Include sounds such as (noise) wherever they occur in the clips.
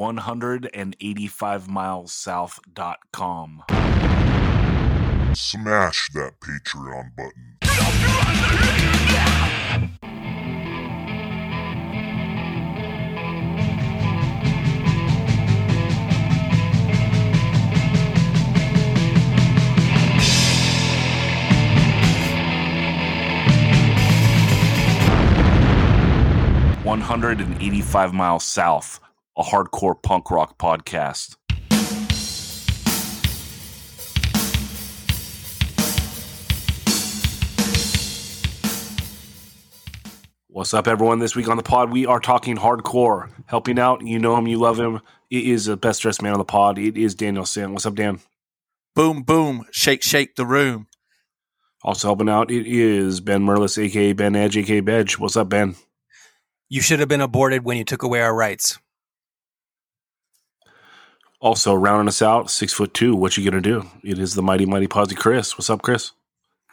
185milessouth.com. Smash that Patreon button. One hundred and eighty-five miles south, a hardcore punk rock podcast. What's up, everyone? This week on the pod, we are talking hardcore. Helping out, you know him, you love him. It is the best dressed man on the pod. It is Daniel Sin. What's up, Dan? Boom, boom, shake, shake the room. Also helping out, it is Ben Merlis, aka Ben Edge, aka Bedge. What's up, Ben? You should have been aborted when you took away our rights. Also rounding us out, six foot two. What you gonna do? It is the mighty, mighty Posy Chris. What's up, Chris?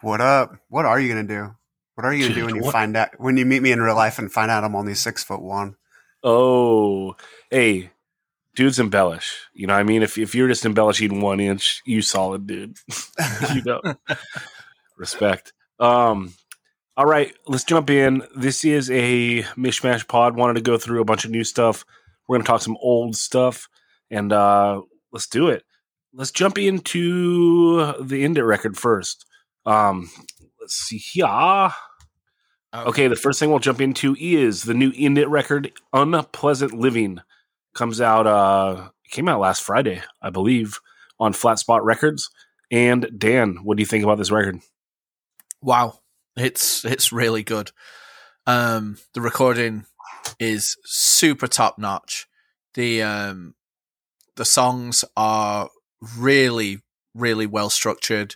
What up? What are you gonna do? What are you gonna do when you What? find out when you meet me in real life and find out I'm only six foot one? Oh, hey, dudes embellish. You know what I mean? If if you're just embellishing one inch, you solid, dude. (laughs) you know. (laughs) Respect. Um, all right, let's jump in. This is a mishmash pod. Wanted to go through a bunch of new stuff. We're gonna talk some old stuff, and uh, let's do it. Let's jump into the End It record first. Um, let's see here. Okay, the first thing we'll jump into is the new End It record, Unpleasant Living. Comes out uh came out last Friday, I believe, on Flat Spot Records. And Dan, what do you think about this record? Wow, it's it's really good. Um, the recording is super top notch. The um, the songs are really really well structured.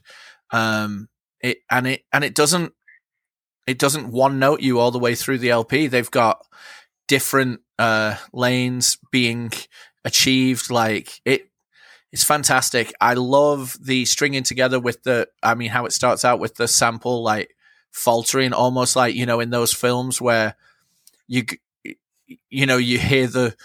Um, it and it and it doesn't it doesn't one note you all the way through the LP. They've got different uh lanes being achieved. Like it it's fantastic. I love the stringing together with the, I mean, how it starts out with the sample like faltering, almost like, you know, in those films where you, you know, you hear the,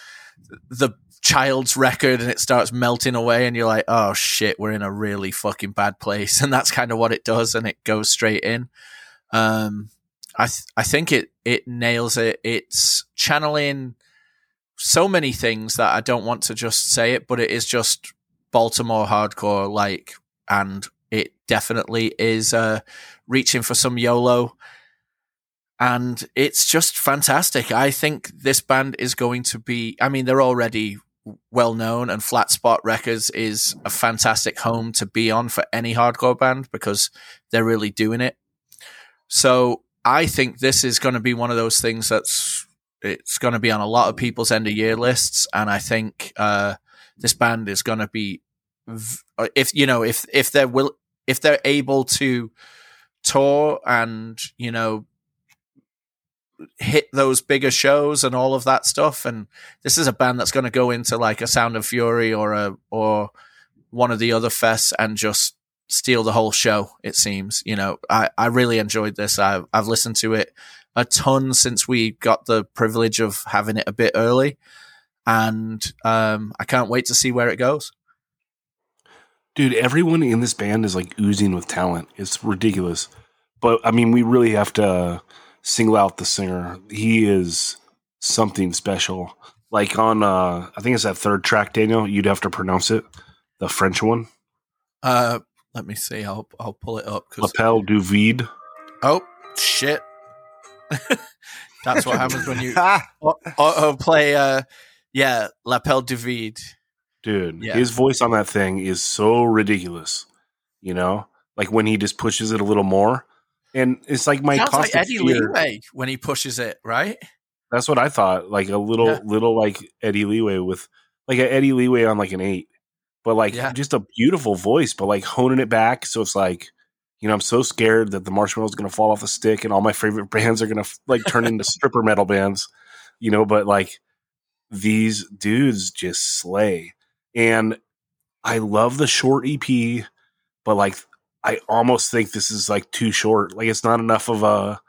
the child's record and it starts melting away and you're like, oh shit, we're in a really fucking bad place. (laughs) And that's kind of what it does. And it goes straight in. Um, I, th- I think it, it nails it. It's channeling so many things that I don't want to just say it, but it is just Baltimore hardcore like, and it definitely is uh, reaching for some YOLO. And it's just fantastic. I think this band is going to be, I mean, they're already well known, and Flat Spot Records is a fantastic home to be on for any hardcore band because they're really doing it. So I think this is going to be one of those things that's it's going to be on a lot of people's end of year lists, and I think uh, this band is going to be if you know if if they're will if they're able to tour and you know hit those bigger shows and all of that stuff. And this is a band that's going to go into like a sound of fury or a or one of the other fests and just steal the whole show it seems you know. I i really enjoyed this. I've i've listened to it a ton since we got the privilege of having it a bit early. And um i can't wait to see where it goes. Dude, everyone in this band is like oozing with talent. It's ridiculous. But I mean, we really have to single out the singer. He is something special. Like on uh I think it's that third track, Daniel, you'd have to pronounce it. The French one. uh let me see i'll i'll pull it up L'appel du vide. oh shit (laughs) that's what happens when you auto (laughs) play uh yeah L'appel du vide Dude, Yeah. his voice on that thing is so ridiculous. You know? Like when he just pushes it a little more. And it's like my sounds like eddie fear- leeway when he pushes it right That's what I thought. Like a little, Yeah. little like Eddie Leeway with like an Eddie Leeway on like an eight, but like Yeah. just a beautiful voice, but like honing it back. So it's like, you know, I'm so scared that the marshmallow's are going to fall off the stick and all my favorite (laughs) bands are going to like turn into (laughs) stripper metal bands, you know, but like these dudes just slay. And I love the short EP, but like I almost think this is like too short. Like it's not enough of a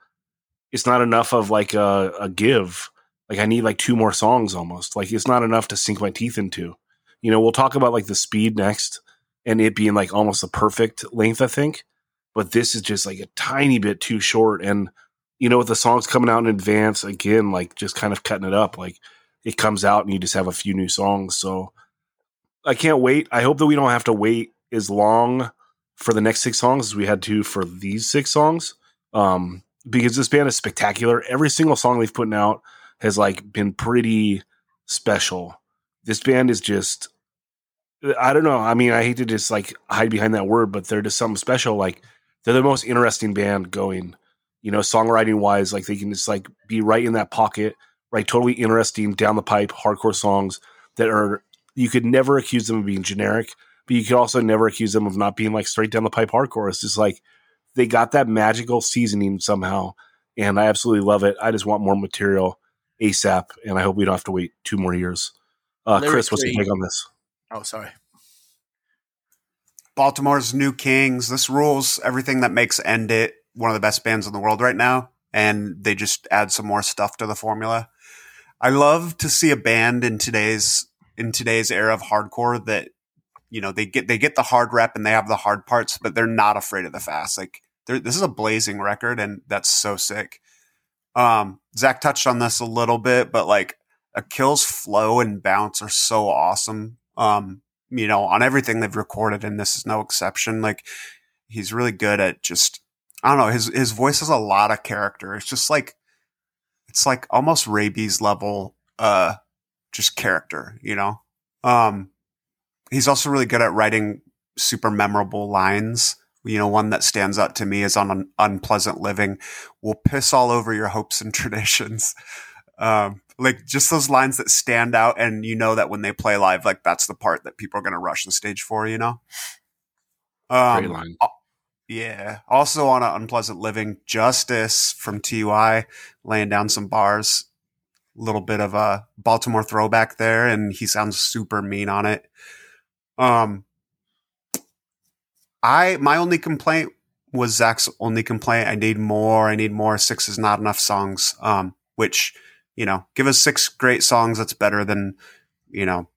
it's not enough of like a, a give. Like I need like two more songs almost. Like it's not enough to sink my teeth into. You know, we'll talk about like the speed next and it being like almost the perfect length, I think. But this is just like a tiny bit too short. And you know, with the songs coming out in advance, again, like just kind of cutting it up. Like it comes out and you just have a few new songs. So I can't wait. I hope that we don't have to wait as long for the next six songs as we had to for these six songs. Um, because this band is spectacular. Every single song they've put out has like been pretty special. This band is just I don't know. I mean, I hate to just like hide behind that word, but they're just something special. Like they're the most interesting band going, you know, songwriting wise. Like they can just like be right in that pocket, right? Totally interesting down the pipe hardcore songs that are you could never accuse them of being generic, but you could also never accuse them of not being like straight down the pipe hardcore. It's just like they got that magical seasoning somehow, and I absolutely love it. I just want more material ASAP, and I hope we don't have to wait two more years. Uh, Chris, what's your take on this? Oh, sorry. Baltimore's New Kings. This rules everything that makes End It one of the best bands in the world right now. And they just add some more stuff to the formula. I love to see a band in today's in today's era of hardcore that you know they get they get the hard rep and they have the hard parts, but they're not afraid of the fast. Like this is a blazing record, and that's so sick. Um, Zach touched on this a little bit, but like Akil's flow and bounce are so awesome. Um, you know, on everything they've recorded, and this is no exception. Like he's really good at just I don't know, his his voice has a lot of character. It's just like it's like almost rabies level uh just character, you know? Um he's also really good at writing super memorable lines. You know, one that stands out to me is on Un- Unpleasant Living. We'll piss all over your hopes and (laughs) traditions. Um, like just those lines that stand out, and you know that when they play live, like that's the part that people are going to rush the stage for. You know. Um, Great line. yeah. Also on a Unpleasant Living, Justice from TUI laying down some bars. A little bit of a Baltimore throwback there, and he sounds super mean on it. Um, I my only complaint was Zach's only complaint. I need more. I need more. Six is not enough songs. Um, which you know, give us six great songs. That's better than you know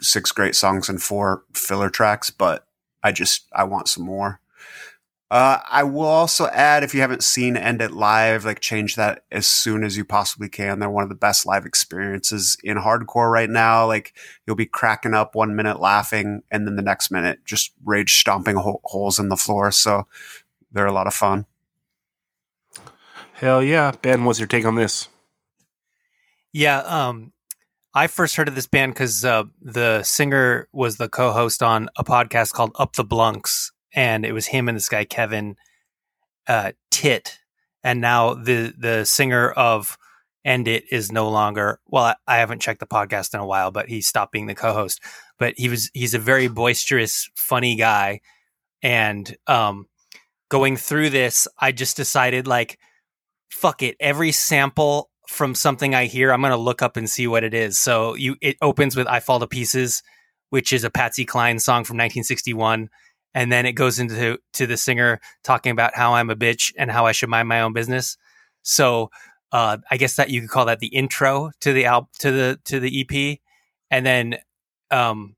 six great songs and four filler tracks. But I just I want some more. Uh, I will also add if you haven't seen End It Live, like change that as soon as you possibly can. They're one of the best live experiences in hardcore right now. Like you'll be cracking up one minute laughing and then the next minute just rage stomping ho- holes in the floor. So they're a lot of fun. Hell yeah, Ben. What's your take on this? Yeah, um, I first heard of this band because uh, the singer was the co-host on a podcast called Up the Blunks, and it was him and this guy Kevin uh, Tit, and now the the singer of End It is no longer. Well, I, I haven't checked the podcast in a while, but he stopped being the co-host. But he was he's a very boisterous, funny guy, and um, going through this, I just decided like, fuck it, every sample from something I hear, I'm going to look up and see what it is. So you, it opens with "I Fall to Pieces," which is a Patsy Cline song from 1961, and then it goes into to the singer talking about how I'm a bitch and how I should mind my own business. So uh, I guess that you could call that the intro to the al- to the to the EP, and then um,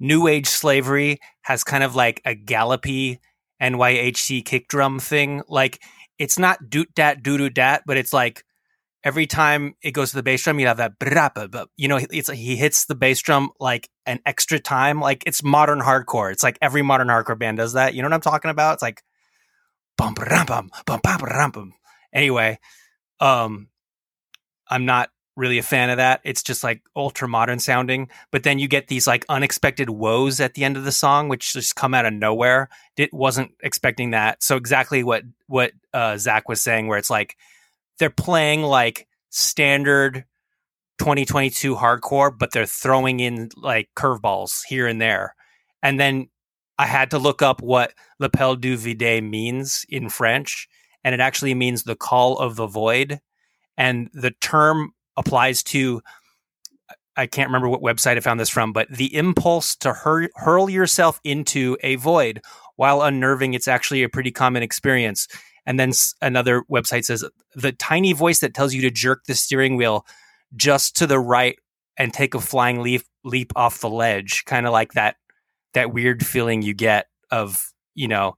New Age Slavery has kind of like a gallopy NYHC kick drum thing. Like it's not doot dat doo doo dat, but it's like every time it goes to the bass drum, you have that brapa, you know, it's he hits the bass drum like an extra time. Like it's modern hardcore. It's like every modern hardcore band does that. You know what I'm talking about? It's like bum bum bum bum bum bum. Anyway, um, I'm not really a fan of that. It's just like ultra modern sounding. But then you get these like unexpected woes at the end of the song, which just come out of nowhere. It wasn't expecting that. So exactly what what uh, Zach was saying, where it's like they're playing like standard 2022 hardcore, but they're throwing in like curveballs here and there. And then I had to look up what L'appel du vide means in French, and it actually means the call of the void. And the term applies to I can't remember what website I found this from, but the impulse to hur- hurl yourself into a void while unnerving, it's actually a pretty common experience. And then another website says the tiny voice that tells you to jerk the steering wheel just to the right and take a flying leap leap off the ledge, kind of like that that weird feeling you get of you know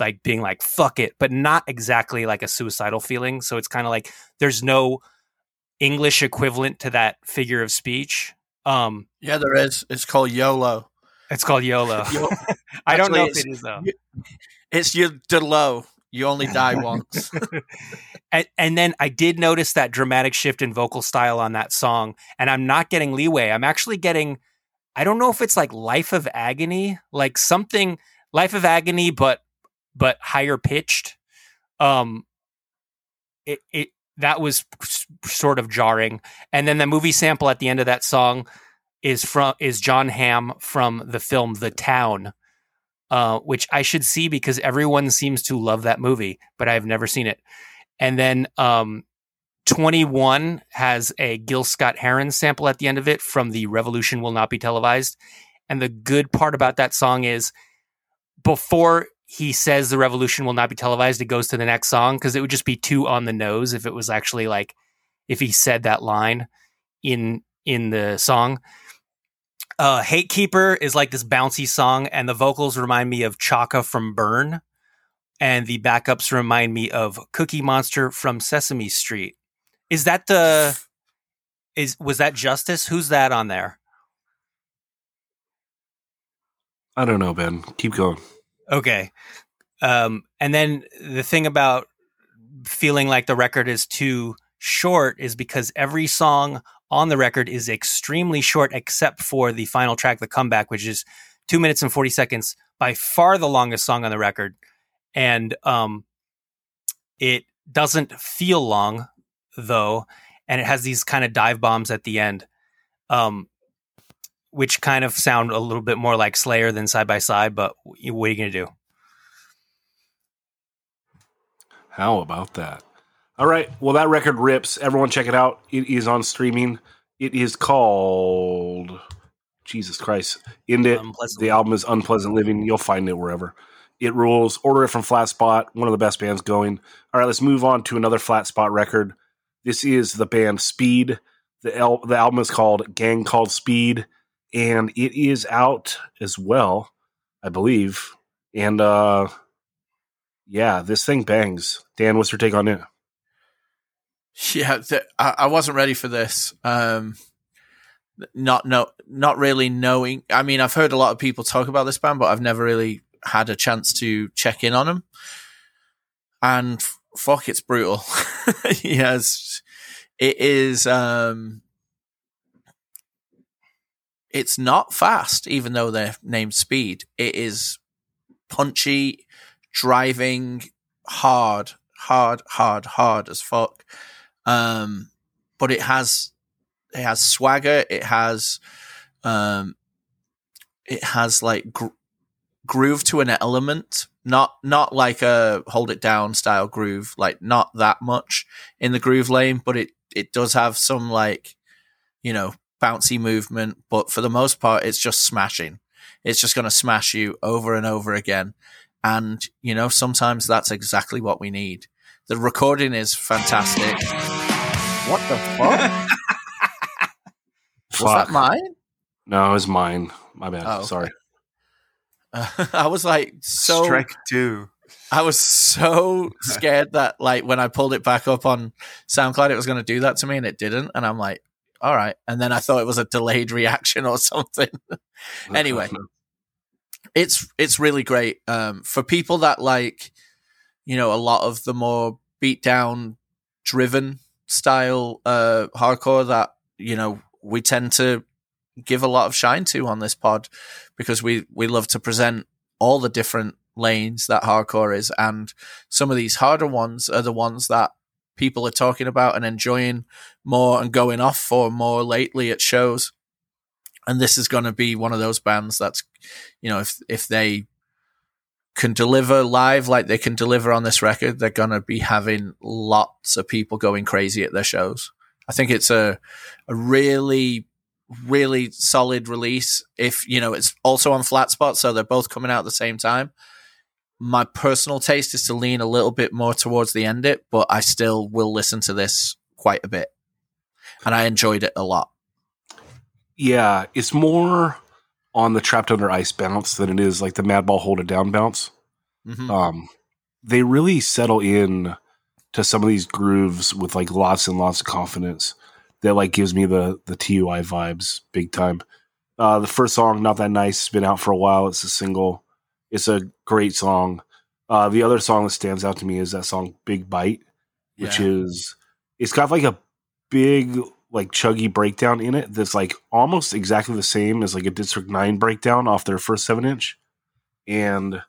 like being like fuck it, but not exactly like a suicidal feeling. So it's kind of like there's no English equivalent to that figure of speech. Um, Yeah, there is. It's called YOLO. it's called YOLO. (laughs) Yo- (laughs) I don't know if it is though. It's your low. You only die once. (laughs) and, and then I did notice that dramatic shift in vocal style on that song, and I'm not getting leeway. I'm actually getting, I don't know if it's like Life of Agony, like something Life of Agony, but but higher pitched. Um, it it that was sort of jarring, and then the movie sample at the end of that song is from is Jon Hamm from the film The Town uh, which I should see because everyone seems to love that movie, but I've never seen it. And then um, 21 has a Gil Scott Heron sample at the end of it from The Revolution Will Not Be Televised. And the good part about that song is before he says The Revolution Will Not Be Televised, it goes to the next song because it would just be too on the nose if it was actually like, if he said that line in in the song uh hate keeper is like this bouncy song and the vocals remind me of chaka from burn and the backups remind me of cookie monster from sesame street is that the is was that justice who's that on there I don't know, Ben. Keep going. okay um and then the thing about feeling like the record is too short is because every song on the record is extremely short except for the final track the comeback which is 2 minutes and 40 seconds by far the longest song on the record and um it doesn't feel long though and it has these kind of dive bombs at the end um which kind of sound a little bit more like slayer than side by side but what are you going to do How about that? All right. Well, that record rips. Everyone check it out. It is on streaming. It is called Jesus Christ. End it. Unpleasant The album is Unpleasant Living. You'll find it wherever. It rules. Order it from Flat Spot, one of the best bands going. All right, let's move on to another Flat Spot record. This is the band Speed. The, el- the album is called Gang Called Speed, and it is out as well, I believe. And uh yeah, this thing bangs. Dan, what's your take on it? Yeah, th- I, I wasn't ready for this. Um, not no, not really knowing. I mean, I've heard a lot of people talk about this band, but I've never really had a chance to check in on them. And f- fuck, it's brutal. (laughs) yes, it is. Um, it's not fast, even though they're named Speed. It is punchy, driving, hard, hard, hard, hard as fuck. Um, but it has it has swagger. It has um, it has like gr- groove to an element. Not not like a hold it down style groove. Like not that much in the groove lane, but it it does have some like you know bouncy movement. But for the most part, it's just smashing. It's just going to smash you over and over again. And you know sometimes that's exactly what we need. The recording is fantastic. What the fuck? (laughs) Was Fuck. that mine? No, it was mine. My bad. Oh, okay. Sorry. Uh, (laughs) I was like so. Strike two. I was so scared that like when I pulled it back up on SoundCloud, it was going to do that to me, and it didn't. And I'm like, all right. And then I thought it was a delayed reaction or (laughs) something. Anyway. it's it's really great um, for people that like you know a lot of the more beat down driven style uh hardcore that you know we tend to give a lot of shine to on this pod because we we love to present all the different lanes that hardcore is. And some of these harder ones are the ones that people are talking about and enjoying more and going off for more lately at shows. And this is going to be one of those bands that's you know if if they can deliver live like they can deliver on this record they're going to be having lots of people going crazy at their shows. I think it's a a really really solid release. If you know it's also on flat spot so they're both coming out at the same time. My personal taste is to lean a little bit more towards the end it but i still will listen to this quite a bit. And I enjoyed it a lot. Yeah, it's more on the trapped under ice bounce than it is like the Madball hold it down bounce. Mhm. Um, they really settle in to some of these grooves with like lots and lots of confidence that like gives me the the TUI vibes big time. Uh, the first song, not that nice, has been out for a while. It's a single. It's a great song. Uh, the other song that stands out to me is that song "Big Bite," which Yeah. is it's got like a big like chuggy breakdown in it that's like almost exactly the same as like a District Nine breakdown off their first seven inch, and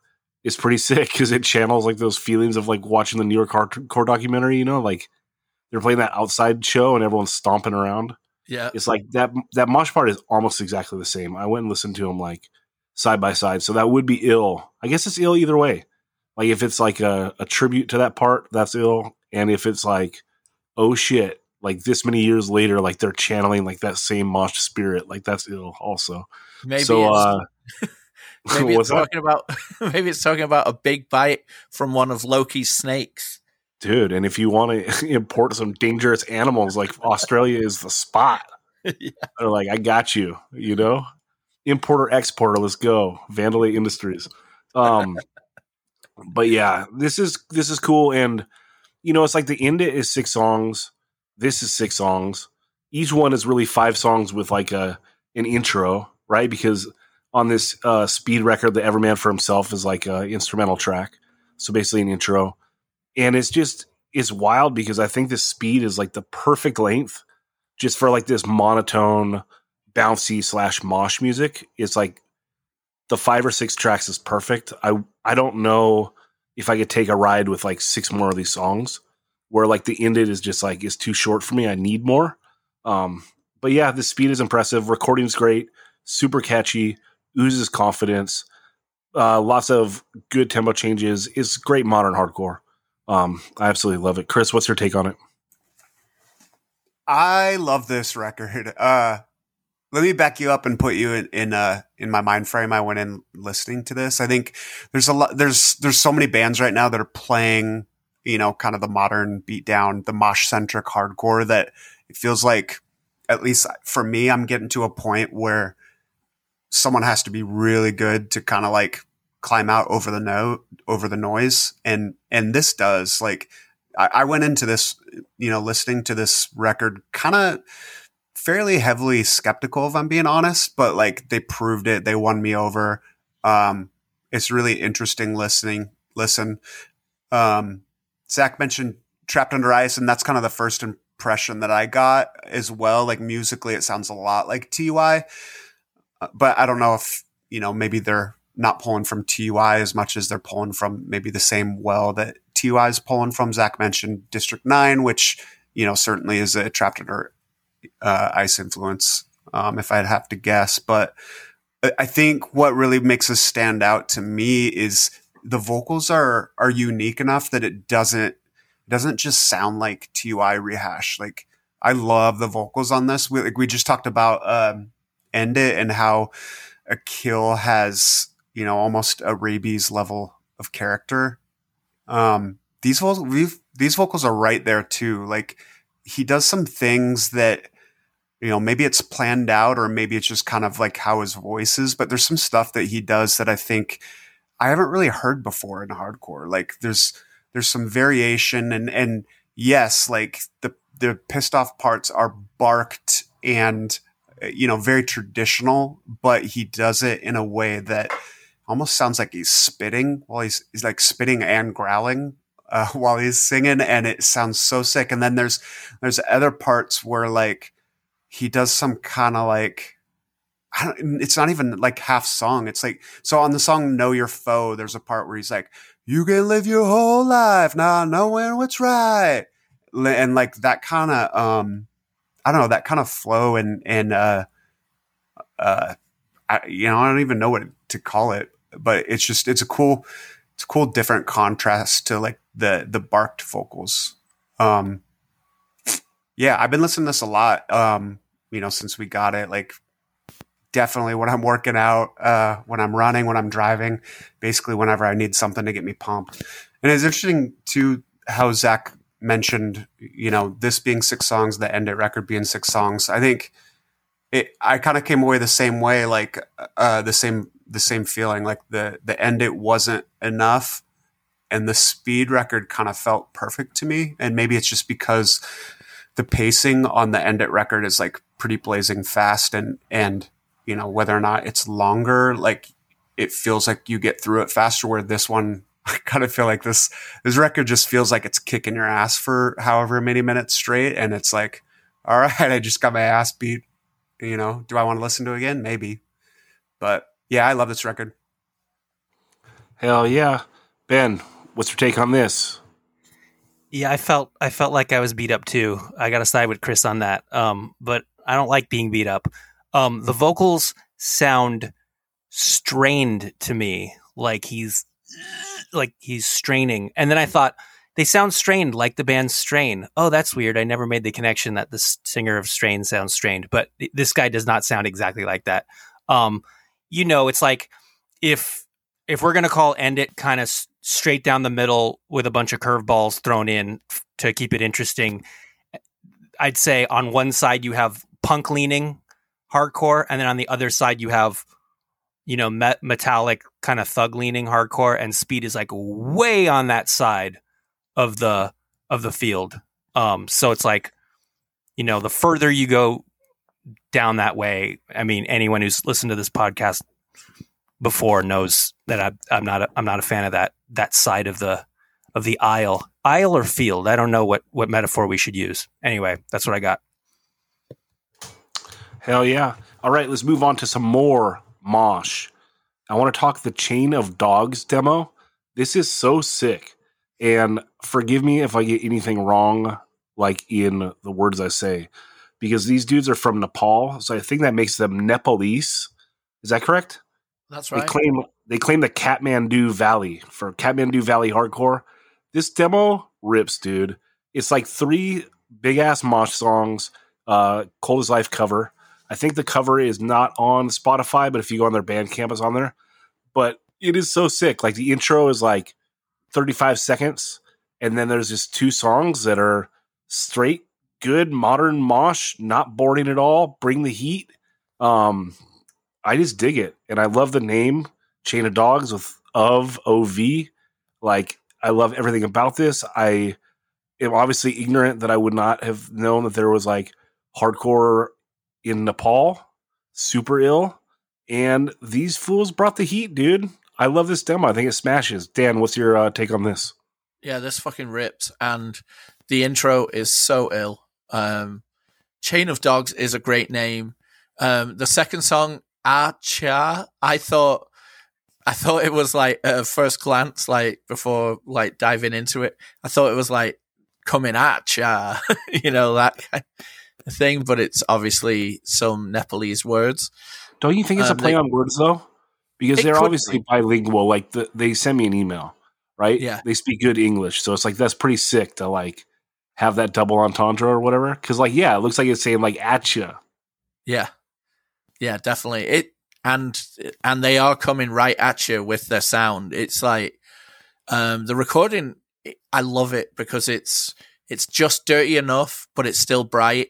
it's pretty (laughs) sick because it channels like those feelings of like watching the New York hardcore documentary. You know, like they're playing that outside show and everyone's stomping around. yeah, It's like that that mosh part is almost exactly the same. I went and listened to them like side by side, so that would be ill. I guess it's ill either way. Like if it's like a, a tribute to that part, that's ill, and if it's like, oh shit, like this many years later, like they're channeling like that same mosh spirit, like that's ill also. maybe so it's, uh, (laughs) maybe (laughs) it's what's that? talking about (laughs) maybe it's talking about a big bite from one of Loki's snakes. dude, and if you want to import some dangerous animals, like Australia is the spot. Yeah. They're like, I got you, you know? Importer, exporter, let's go. Vandelay Industries. Um but yeah, this is this is cool. And you know, it's like the End It is six songs. This is six songs. Each one is really five songs with like a an intro, right? Because on this uh speed record, the Everman for himself is like a instrumental track. So basically an intro. And it's just it's wild because I think this speed is like the perfect length just for like this monotone, bouncy slash mosh music. It's like the five or six tracks is perfect. I I don't know if I could take a ride with like six more of these songs where like the End It is just like is too short for me. I need more. Um, but yeah, the speed is impressive. Recording's great, super catchy, oozes confidence. Uh, lots of good tempo changes. It's great modern hardcore. Um, I absolutely love it. Chris, what's your take on it? I love this record. Uh, let me back you up and put you in in, uh, in my mind frame. I went in listening to this. I think there's a lot. There's there's so many bands right now that are playing, you know, kind of the modern beatdown, the mosh centric hardcore. That it feels like, at least for me, I'm getting to a point where someone has to be really good to kind of like climb out over the no over the noise, and and this does like. I, I went into this, you know, listening to this record kind of fairly heavily skeptical, if I'm being honest, but like they proved it. They won me over. Um, it's really interesting listening. Listen, um, Zach mentioned Trapped Under Ice, and that's kind of the first impression that I got as well. Like musically, it sounds a lot like TUI, uh, but I don't know if, you know, maybe they're not pulling from TUI as much as they're pulling from maybe the same well that TUI is pulling from. Zach mentioned District 9, which, you know, certainly is a Trapped Under uh, ice influence, um, if I'd have to guess. But I- I think what really makes us stand out to me is the vocals are are unique enough that it doesn't doesn't just sound like TUI rehash. Like I love the vocals on this. We, like we just talked about um, end it and how Akil has you know almost a rabies level of character. Um, these vocals, these vocals are right there too. Like he does some things that you know maybe it's planned out or maybe it's just kind of like how his voice is but there's some stuff that he does that i think i haven't really heard before in hardcore. Like there's there's some variation and and yes like the the pissed off parts are barked and you know very traditional but he does it in a way that almost sounds like he's spitting while he's he's like spitting and growling uh, (laughs) while he's singing and it sounds so sick. And then there's there's other parts where like he does some kind of like it's not even like half song. It's like so on the song "Know Your Foe." There's a part where he's like, "You can live your whole life not knowing what's right," and like that kind of um, I don't know that kind of flow and and uh, uh, I, you know I don't even know what to call it, but it's just it's a cool it's a cool different contrast to like the the barked vocals. Um, yeah, I've been listening to this a lot. Um, you know, since we got it, like definitely when I'm working out, uh, when I'm running, when I'm driving, basically whenever I need something to get me pumped. And it's interesting too how Zach mentioned, you know, this being six songs, the End It record being six songs. I think it. I kind of came away the same way, like uh, the same the same feeling. Like the the End It wasn't enough, and the Speed record kind of felt perfect to me. And maybe it's just because the pacing on the End It record is like pretty blazing fast, and and you know whether or not it's longer, like it feels like you get through it faster. Where this one (laughs) I kind of feel like this this record just feels like it's kicking your ass for however many minutes straight, and it's like, all (laughs) right, I just got my ass beat. You know, do I want to listen to it again? Maybe, but yeah, I love this record. Hell yeah, Ben, what's your take on this? Yeah, I felt I felt like I was beat up too. I got to side with Chris on that. Um, but I don't like being beat up. Um, the vocals sound strained to me, like he's like he's straining. And then I thought they sound strained, like the band Strain. Oh, that's weird. I never made the connection that the singer of Strain sounds strained, but this guy does not sound exactly like that. Um, you know, it's like if if we're gonna call End It kind of s- straight down the middle with a bunch of curveballs thrown in f- to keep it interesting, I'd say on one side you have punk leaning hardcore, and then on the other side you have you know met- metallic kind of thug leaning hardcore, and Speed is like way on that side of the of the field. Um, so it's like you know the further you go down that way, I mean anyone who's listened to this podcast before knows that I, I'm not a, I'm not a fan of that that side of the of the aisle aisle or field. I don't know what what metaphor we should use. Anyway, that's what I got. Hell yeah. All right, let's move on to some more Mosh. I want to talk the Chain of Dogs demo. This is so sick. And forgive me if I get anything wrong, like in the words I say, because these dudes are from Nepal. So I think that makes them Nepalese. Is that correct? That's right. They claim they claim the Kathmandu Valley for Kathmandu Valley hardcore. This demo rips, dude. It's like three big ass mosh songs, uh, Cold as Life cover. I think the cover is not on Spotify, but if you go on their Bandcamp, it's on there. But it is so sick. Like the intro is like 35 seconds, and then there's just two songs that are straight good modern mosh, not boring at all. Bring the heat. Um, I just dig it, and I love the name Chain of Dogs with of ov. Like I love everything about this. I am obviously ignorant that I would not have known that there was like hardcore in Nepal, super ill, and these fools brought the heat, dude. I love this demo. I think it smashes. Dan, what's your uh, take on this? Yeah, this fucking rips, and the intro is so ill. Um, Chain of Dogs is a great name. Um, the second song, Acha, I thought, I thought it was like at first glance, like before like diving into it, I thought it was like coming at ya, (laughs) you know that kind of thing. But it's obviously some Nepalese words. Don't you think it's Um, a play they- on words though? Because they're obviously bilingual. Like the, they send me an email, right? Yeah. They speak good English, so it's like that's pretty sick to like have that double entendre or whatever. Because like, yeah, it looks like it's saying like at ya. Yeah, yeah, definitely. It and and they are coming right at you with their sound. It's like um, the recording. I love it because it's it's just dirty enough, but it's still bright,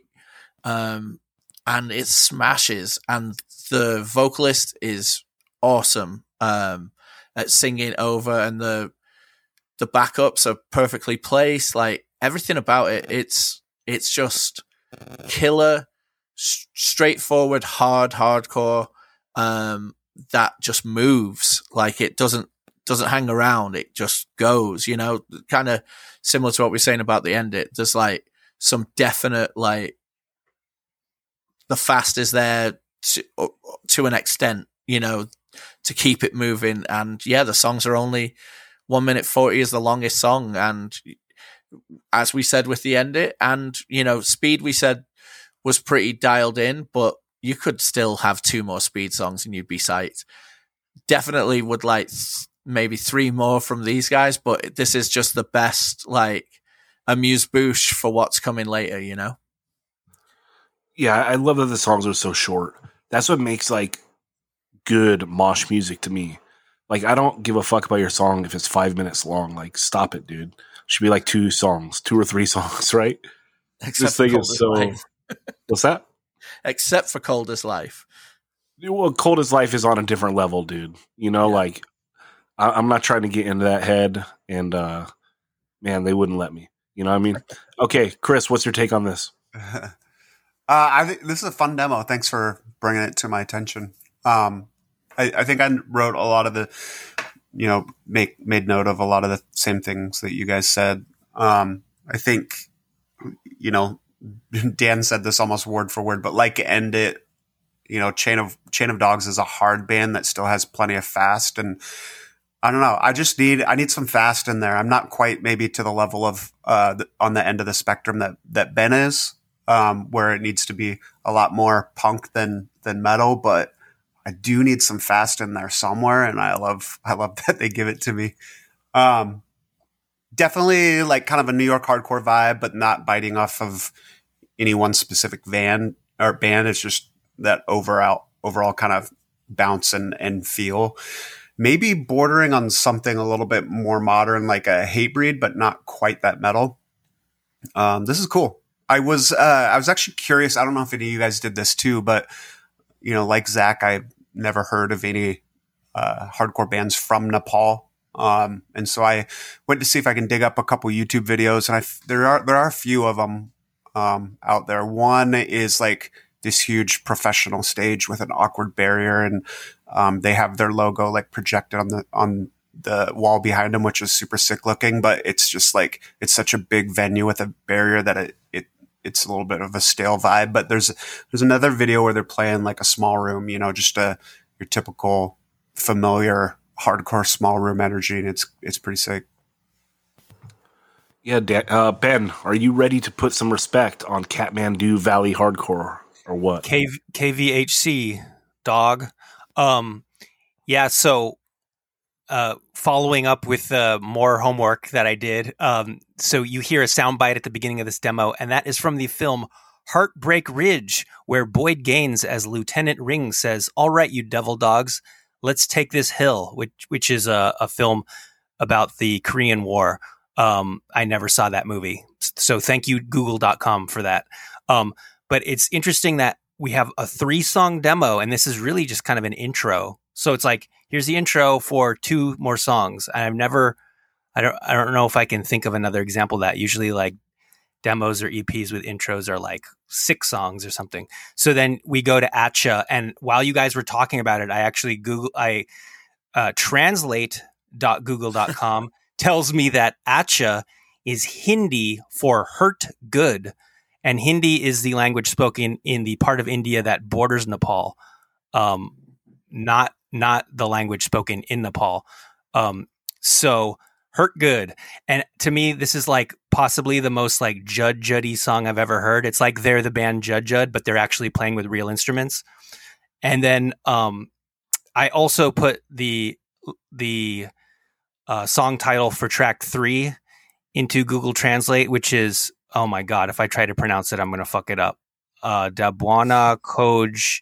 um, and it smashes. And the vocalist is awesome um, at singing over, and the the backups are perfectly placed. Like everything about it, it's it's just killer s- straightforward, hard, hardcore um, that just moves. Like it doesn't doesn't hang around. It just goes. You know, kind of similar to what we are saying about the end. It there's like some definite like the fast is there to uh, to an extent. You know, to keep it moving. And yeah, the songs are only one minute forty is the longest song, and as we said with the end it, and you know, speed we said was pretty dialed in, but you could still have two more speed songs and you'd be psyched. Definitely would like maybe three more from these guys, but this is just the best like amuse bouche for what's coming later, you know? Yeah, I love that the songs are so short. That's what makes like good mosh music to me. Like I don't give a fuck about your song if it's five minutes long. Like stop it, dude. Should be like two songs, two or three (laughs) songs, right? Except this for thing Cold is so. Life. (laughs) What's that? Except for Cold as Life. Well, Cold as Life is on a different level, dude. You know, Yeah. like I, I'm not trying to get into that head, and uh man, they wouldn't let me. You know what I mean? (laughs) Okay, Chris, what's your take on this? Uh, I think this is a fun demo. Thanks for bringing it to my attention. Um, I, I think I wrote a lot of the, you know, make made note of a lot of the same things that you guys said. Um, I think, you know, (laughs) Dan said this almost word for word, but like end it, you know, Chain of Chain of Dogs is a hard band that still has plenty of fast and. I don't know. I just need I need some fast in there. I'm not quite maybe to the level of uh, on the end of the spectrum that that Ben is, um, where it needs to be a lot more punk than than metal. But I do need some fast in there somewhere, and I love I love (laughs) that they give it to me. Um, definitely like kind of a New York hardcore vibe, but not biting off of any one specific van or band. It's just that overall overall kind of bounce and and feel maybe bordering on something a little bit more modern, like a Hatebreed, but not quite that metal. Um, this is cool. I was uh, I was actually curious. I don't know if any of you guys did this too, but you know, like Zach, I've never heard of any uh, hardcore bands from Nepal. Um, and so I went to see if I can dig up a couple YouTube videos, and I there are there are a few of them um, out there. One is like this huge professional stage with an awkward barrier, and um, they have their logo like projected on the on the wall behind them, which is super sick looking. But it's just like it's such a big venue with a barrier that it it's a little bit of a stale vibe. But there's there's another video where they're playing like a small room, you know, just a your typical familiar hardcore small room energy, and it's it's pretty sick. Yeah, Dan, uh, Ben, are you ready to put some respect on Kathmandu Valley Hardcore or what? K- KVHC dog. Um, yeah. So, uh, following up with uh, more homework that I did. Um, so you hear a soundbite at the beginning of this demo, and that is from the film Heartbreak Ridge, where Boyd Gaines as Lieutenant Ring says, "All right, you devil dogs, let's take this hill," which which is a, a film about the Korean War. Um, I never saw that movie, so thank you Google.com for that. Um, but it's interesting that we have a three song demo and this is really just kind of an intro so it's like here's the intro for two more songs. And i've never i don't i don't know if i can think of another example that usually like demos or eps with intros are like six songs or something. So then we go to atcha and while you guys were talking about it i actually google i uh, translate.google.com (laughs) tells me that atcha is hindi for hurt good and Hindi is the language spoken in the part of India that borders Nepal, um, not not the language spoken in Nepal. Um, so hurt good, and to me, this is like possibly the most like Jud Juddy song I've ever heard. It's like they're the band Jud Jud, but they're actually playing with real instruments. And then um, I also put the the uh, song title for track three into Google Translate, which is oh my god, if I try to pronounce it, I'm to fuck it up. Uh, Dabwana Koj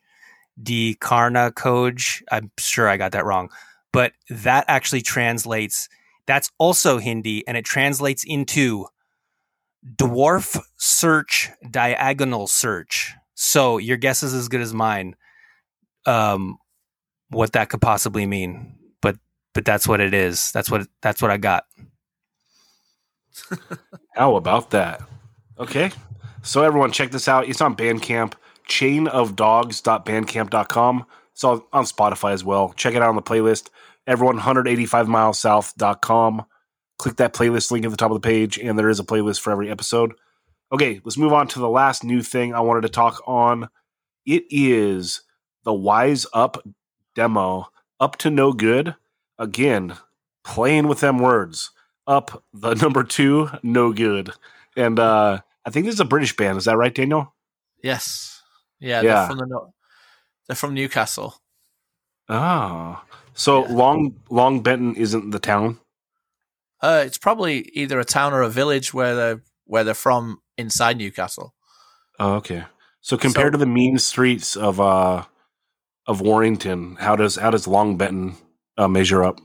Di Karna Koj. I'm sure I got that wrong, but that actually translates. That's also Hindi, and it translates into dwarf search diagonal search. So your guess is as good as mine. Um, what that could possibly mean, but but that's what it is. That's what that's what I got. (laughs) How about that? Okay. So everyone check this out. It's on Bandcamp, chainofdogs.bandcamp.com. It's on, on Spotify as well. Check it out on the playlist. Everyone 185milessouth.com. Click that playlist link at the top of the page, and there is a playlist for every episode. Okay, let's move on to the last new thing I wanted to talk on. It is the Wise Up demo, Up to No Good. Again, playing with them words. Up the (laughs) number two, no good. And uh I think this is a British band. Is that right, Daniel? Yes. Yeah, Yeah. they're from the they're from Newcastle. Oh. So Yeah. Long Long Benton isn't the town? Uh, it's probably either a town or a village where they're where they're from inside Newcastle. Oh, okay. So compared So- to the mean streets of uh of Warrington, how does how does Long Benton uh, measure up?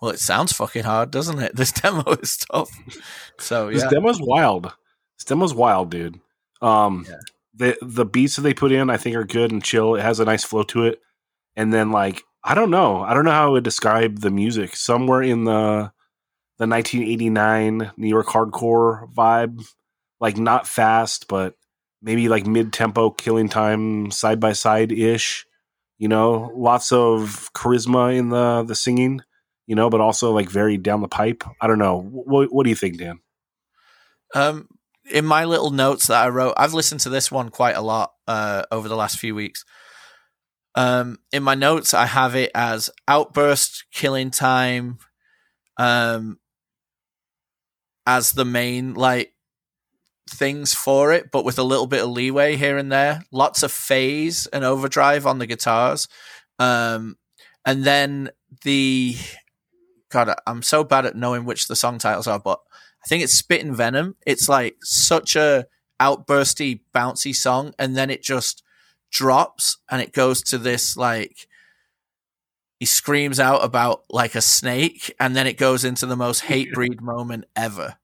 Well, it sounds fucking hard, doesn't it? (laughs) This demo is tough. So yeah. This demo's wild. This demo's wild, dude. Um, Yeah. The the beats that they put in, I think, are good and chill. It has a nice flow to it. And then, like, I don't know, I don't know how I would describe the music. Somewhere in the the 1989 New York hardcore vibe, like not fast, but maybe like mid tempo, killing time, side by side ish. You know, lots of charisma in the the singing. You know, but also like very down the pipe. I don't know. What what do you think, Dan? Um, in my little notes that I wrote, I've listened to this one quite a lot uh, over the last few weeks. Um, in my notes, I have it as outburst, killing time, um, as the main like things for it, but with a little bit of leeway here and there. Lots of phase and overdrive on the guitars, um, and then the God, I'm so bad at knowing which the song titles are, but I think it's Spit and Venom. It's like such a outbursty, bouncy song, and then it just drops and it goes to this like he screams out about like a snake, and then it goes into the most Hatebreed (laughs) moment ever.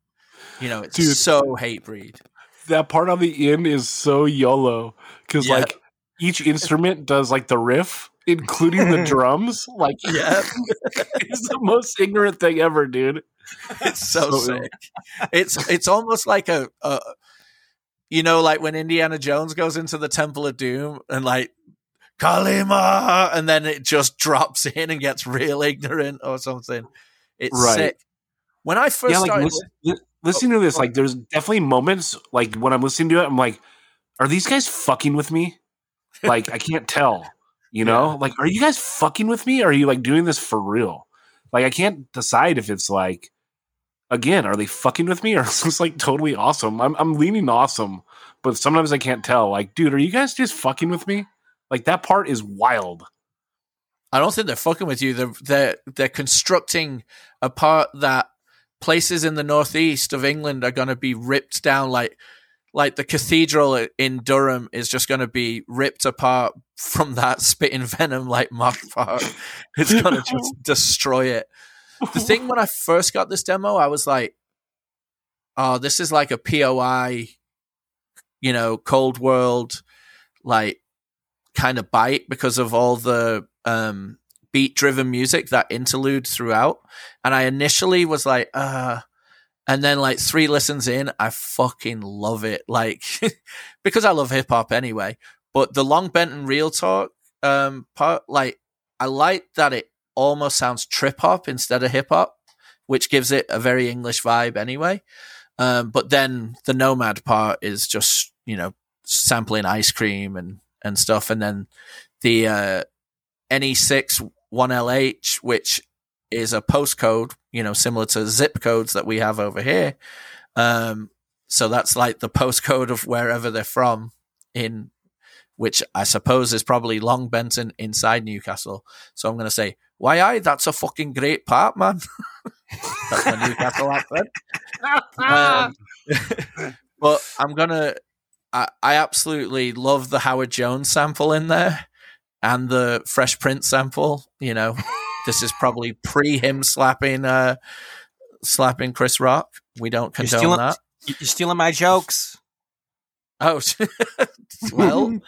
You know, it's Dude. so Hatebreed. that part on the end is so YOLO because Yeah. like each instrument does like the riff, including the (laughs) drums. Like, (laughs) Yeah. it's the most ignorant thing ever, dude. It's so, So sick. It's it's almost like a, a you know, like when Indiana Jones goes into the Temple of Doom and like Kali Ma, and then it just drops in and gets real ignorant oh, or something. It's Right. sick. When I first yeah, like started, listen, li- listening oh, to this, like there's definitely moments like when I'm listening to it, I'm like, are these guys fucking with me? Like I can't tell. You know, like are you guys fucking with me? Are you like doing this for real? Like I can't decide if it's like again, are they fucking with me (laughs) or is this like totally awesome? I'm I'm leaning awesome, but sometimes I can't tell. Like, dude, are you guys just fucking with me? Like that part is wild. I don't think they're fucking with you. They're they're they're constructing a part that places in the northeast of England are going to be ripped down like like the cathedral in Durham is just going to be ripped apart from that spitting venom like mosh part. (laughs) It's going (laughs) to just destroy it. The thing when I first got this demo, I was like, "Oh, this is like a POI, you know, Cold World, like kind of bite because of all the um, beat driven music that interlude throughout. And I initially was like, uh, and then like three listens in, I fucking love it. Like, (laughs) because I love hip hop anyway. But the Long Benton Real Talk um, part, like, I like that it almost sounds trip hop instead of hip hop, which gives it a very English vibe anyway. Um, but then the Nomad part is just, you know, sampling ice cream and, and stuff. And then the uh, NE6 1LH, which is a postcode, you know, similar to zip codes that we have over here. Um, so that's like the postcode of wherever they're from in which I suppose is probably Long Benton inside Newcastle. So I'm going to say, why, aye, that's a fucking great part, man. (laughs) that's my Newcastle accent. Um, (laughs) but I'm going to, I I absolutely love the Howard Jones sample in there and the Fresh Prince sample. You know, this is probably pre him slapping, uh, slapping Chris Rock. We don't You're condone stealing, that. you're stealing my jokes. Oh, (laughs) well,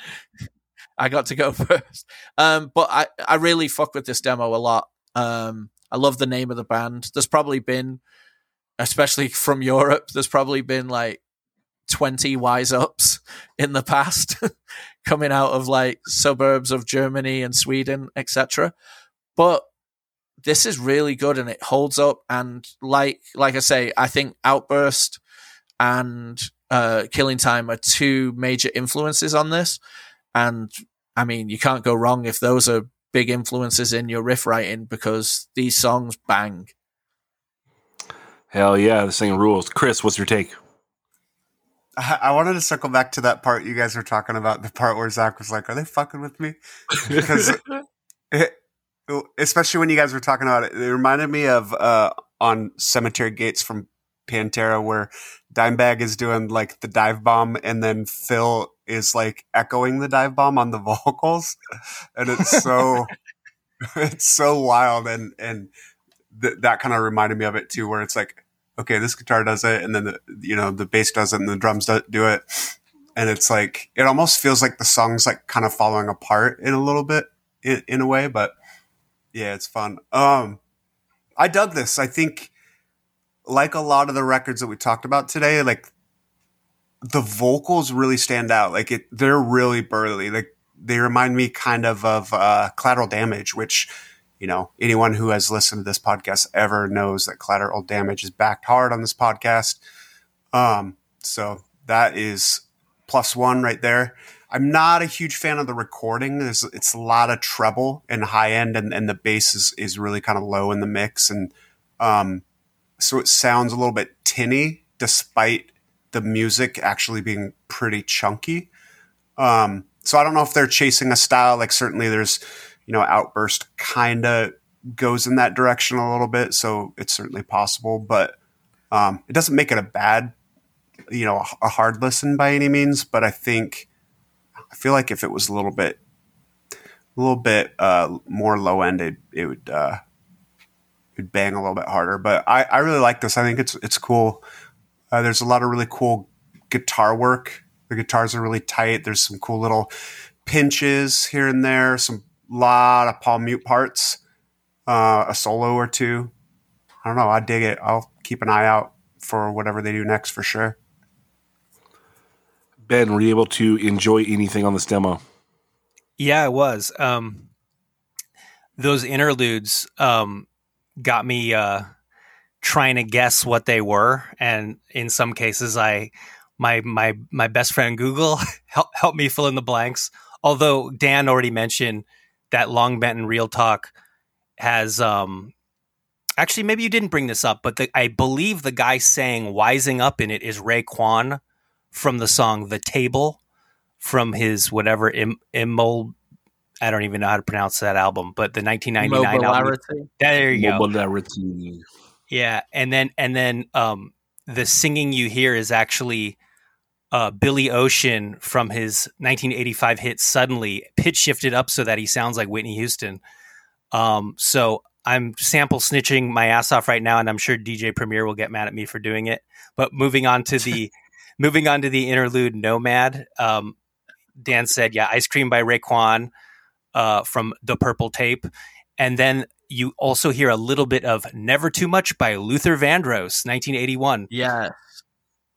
I got to go (laughs) first. Um, but I, I really fuck with this demo a lot. Um, I love the name of the band. There's probably been, especially from Europe, there's probably been like 20 wise ups in the past (laughs) coming out of like suburbs of Germany and Sweden, etc. But this is really good and it holds up. And like, like I say, I think Outburst and uh, Killing Time are two major influences on this. And I mean, you can't go wrong if those are big influences in your riff writing because these songs bang. Hell yeah, this thing rules. Chris, what's your take? I I wanted to circle back to that part you guys were talking about, the part where Zach was like, "Are they fucking with me?" (laughs) Because it, especially when you guys were talking about it, it reminded me of uh, on Cemetery Gates from Pantera, where Dimebag is doing like the dive bomb, and then Phil is like echoing the dive bomb on the (laughs) vocals, and it's so (laughs) it's so wild and and th- that kind of reminded me of it too, where it's like, okay, this guitar does it, and then the you know the bass does it, and the drums do, do it, and it's like it almost feels like the song's like kind of falling apart in a little bit in, in a way, but yeah, it's fun. Um, I dug this. I think like a lot of the records that we talked about today, like the vocals really stand out. Like it, they're really burly. Like they remind me kind of of uh, Collateral Damage, which you know anyone who has listened to this podcast ever knows that Collateral Damage is backed hard on this podcast. Um, so that is plus one right there. I'm not a huge fan of the recording. It's a lot of treble and high end, and, and the bass is, is really kind of low in the mix, and um, so it sounds a little bit tinny, despite the music actually being pretty chunky. Um, so I don't know if they're chasing a style. Like certainly there's, you know, outburst kind of goes in that direction a little bit. So it's certainly possible, but um, it doesn't make it a bad, you know, a hard listen by any means. But I think I feel like if it was a little bit, a little bit uh, more low end, it, it would uh, it would bang a little bit harder. But I, I really like this. I think it's it's cool. Uh, there's a lot of really cool guitar work. The guitars are really tight. There's some cool little pinches here and there. Some lot of palm mute parts. Uh, a solo or two. I don't know. I dig it. I'll keep an eye out for whatever they do next for sure. Ben, were you able to enjoy anything on this demo? Yeah, I was. Um, those interludes um, got me uh, trying to guess what they were, and in some cases, I my my my best friend Google (laughs) help help me fill in the blanks. Although Dan already mentioned that Long Benton Real Talk has um, actually maybe you didn't bring this up, but the, I believe the guy saying "wising up" in it is Raekwon from the song "The Table" from his whatever Im- Immol. I don't even know how to pronounce that album, but the 1999 album. There you go. Mobilarity. Yeah, and then and then um, the singing you hear is actually uh, Billy Ocean from his 1985 hit "Suddenly," pitch shifted up so that he sounds like Whitney Houston. Um, so I'm sample snitching my ass off right now, and I'm sure DJ Premier will get mad at me for doing it. But moving on to the (laughs) moving on to the interlude "Nomad," um, Dan said, "Yeah, Ice Cream by Raekwon uh, from the Purple Tape," and then you also hear a little bit of "Never Too Much" by Luther Vandross, 1981. Yes.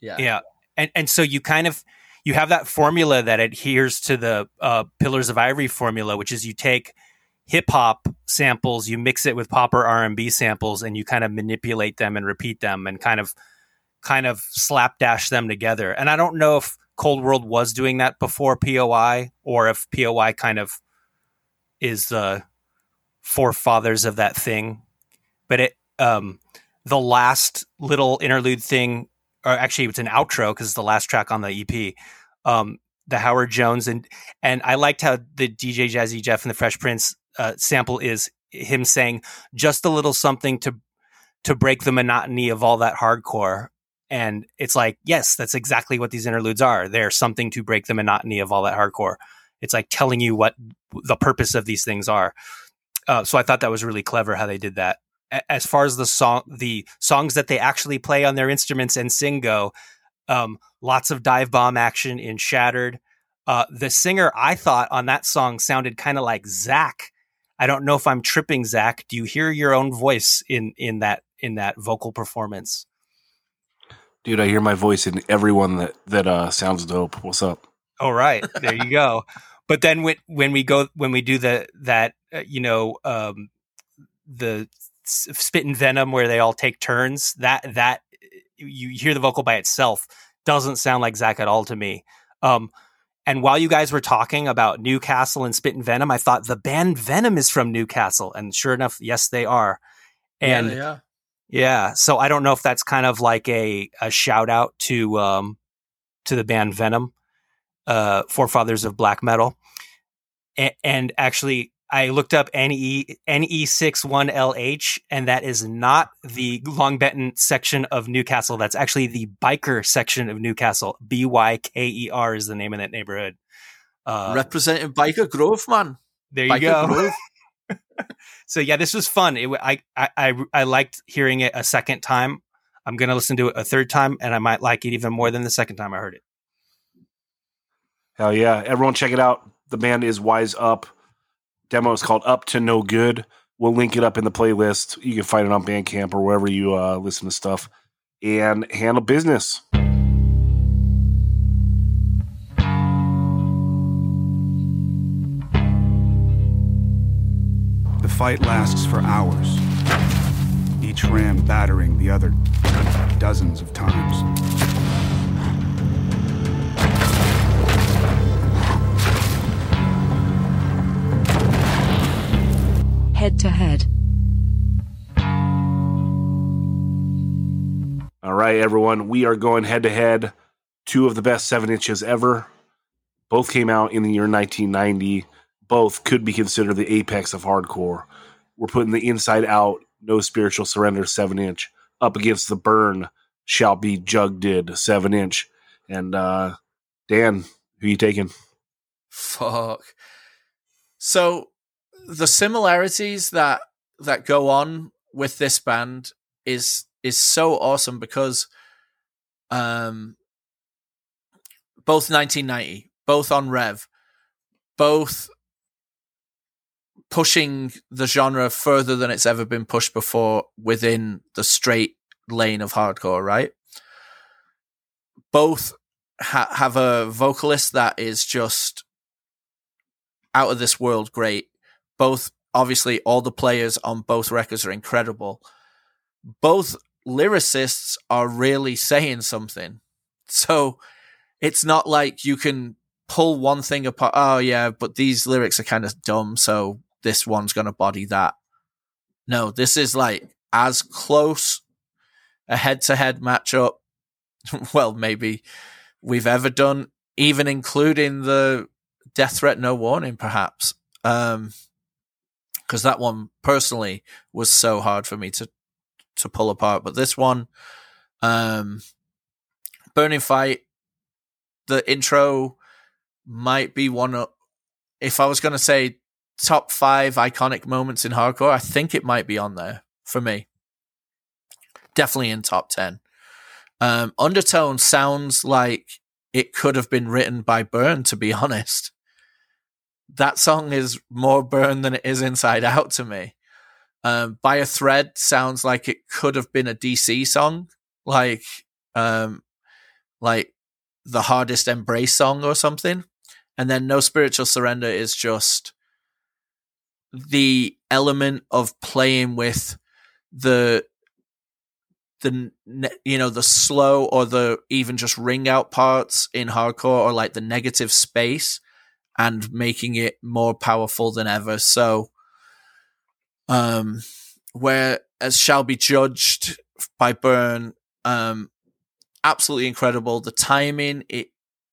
Yeah. Yeah, and and so you kind of you have that formula that adheres to the uh, Pillars of Ivory formula, which is you take hip hop samples, you mix it with pop or R and B samples, and you kind of manipulate them and repeat them, and kind of kind of slapdash them together. And I don't know if Cold World was doing that before POI, or if POI kind of is the forefathers of that thing. But it um, the last little interlude thing or actually it's an outro because it's the last track on the EP. Um, the Howard Jones and and I liked how the DJ Jazzy Jeff and the Fresh Prince uh, sample is him saying just a little something to to break the monotony of all that hardcore. And it's like, yes, that's exactly what these interludes are. They're something to break the monotony of all that hardcore. It's like telling you what the purpose of these things are. Uh, so I thought that was really clever how they did that as far as the song the songs that they actually play on their instruments and sing go um, lots of dive bomb action in shattered uh, the singer i thought on that song sounded kind of like zach i don't know if i'm tripping zach do you hear your own voice in in that in that vocal performance Dude, I hear my voice in everyone that that uh, sounds dope. What's up? all right. There you go. But then when when we go when we do the that uh, you know um the spit and venom where they all take turns that that you hear the vocal by itself doesn't sound like zach at all to me. Um and while you guys were talking about newcastle and spit and venom i thought the band venom is from newcastle. And sure enough yes they are. And yeah, yeah. so I don't know if that's kind of like a, a shout out to um to the band Venom, uh, forefathers of black metal, A- and actually I looked up NE NE61LH, and that is not the Long Benton section of Newcastle. That's actually the Byker section of Newcastle. B Y K E R is the name of that neighborhood. Uh, Representing Byker Grove, man. there you Byker go. (laughs) So yeah, this was fun. It, I, I I I liked hearing it a second time. I'm gonna listen to it a third time, and I might like it even more than the second time I heard it. Hell yeah. Everyone check it out. The band is Wise Up. Demo is called Up to No Good. We'll link it up in the playlist. You can find it on Bandcamp or wherever you uh, listen to stuff. And handle business. The fight lasts for hours, each ram battering the other dozens of times. Head to head. All right, everyone. We are going head to head. Two of the best seven inches ever. Both came out in the year 1990. Both could be considered the apex of hardcore. We're putting the inside out, no spiritual surrender seven inch up against the burn shall be judged seven inch. And uh Dan, who you taking? Fuck. So the similarities that that go on with this band is is so awesome because um both 1990 both on rev both pushing the genre further than it's ever been pushed before within the straight lane of hardcore right? Both ha- have a vocalist that is just out of this world great. Both obviously all the players on both records are incredible. Both lyricists are really saying something. So it's not like you can pull one thing apart oh yeah but these lyrics are kind of dumb so this one's going to body that no this is like as close a head-to-head matchup (laughs) well maybe we've ever done even including the death threat no warning perhaps um because that one personally was so hard for me to to pull apart. But this one, um, Burning Fight, the intro might be one of. If I was going to say top five iconic moments in hardcore, I think it might be on there for me. Definitely in top ten. Um, Undertone sounds like it could have been written by Burn, to be (laughs) honest that song is more burn than it is inside out to me. Um, by a thread sounds like it could have been a DC song, like um, like the hardest embrace song or something. And then no spiritual surrender is just the element of playing with the the you know the slow or the even just ring out parts in hardcore or like the negative space and making it more powerful than ever. So, um, where as shall be judged by Burn, um, absolutely incredible. The timing it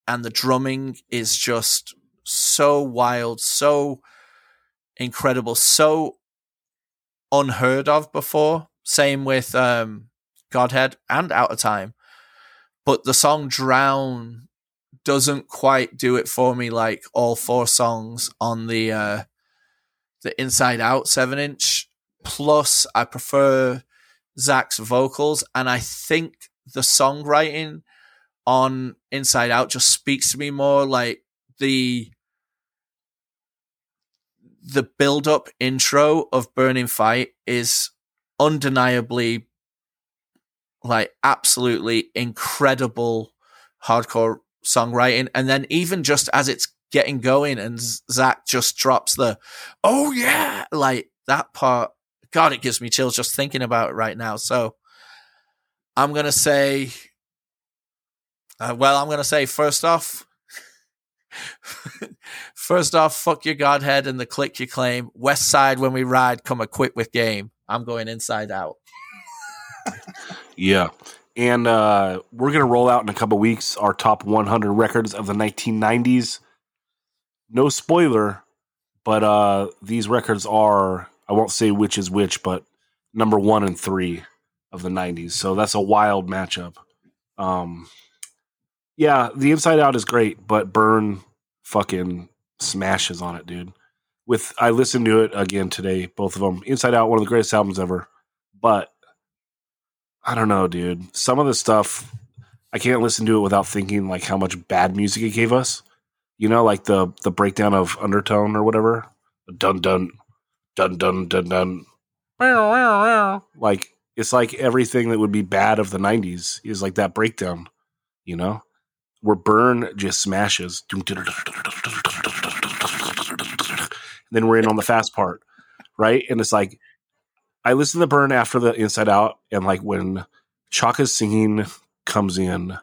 and the drumming is just so wild, so incredible, so unheard of before. Same with um, Godhead and Out of Time. But the song Drown doesn't quite do it for me like all four songs on the uh the inside out seven inch plus i prefer zach's vocals and i think the songwriting on inside out just speaks to me more like the the build up intro of burning fight is undeniably like absolutely incredible hardcore songwriting. And then even just as it's getting going and Zach just drops the, oh yeah, like that part, God, it gives me chills just thinking about it right now. So I'm going to say, uh, well, I'm going to say first off, (laughs) first off, fuck your Godhead and the click you claim. West side when we ride, come equipped with game. I'm going inside out. (laughs) yeah and uh, we're going to roll out in a couple weeks our top 100 records of the 1990s. No spoiler, but uh, these records are, I won't say which is which, but number one and three of the 90s. So that's a wild matchup. Um, yeah, the Inside Out is great, but Burn fucking smashes on it, dude. with I listened to it again today, both of them. Inside Out, one of the greatest albums ever. But I don't know, dude. Some of the stuff I can't listen to it without thinking like how much bad music it gave us. You know, like the the breakdown of undertone or whatever. Dun dun dun dun dun dun. Like it's like everything that would be bad of the '90s is like that breakdown. You know, where Burn just smashes. Then we're in on the fast part, right? And it's like I listen to Burn after the Inside Out, and like when Chaka's singing comes in,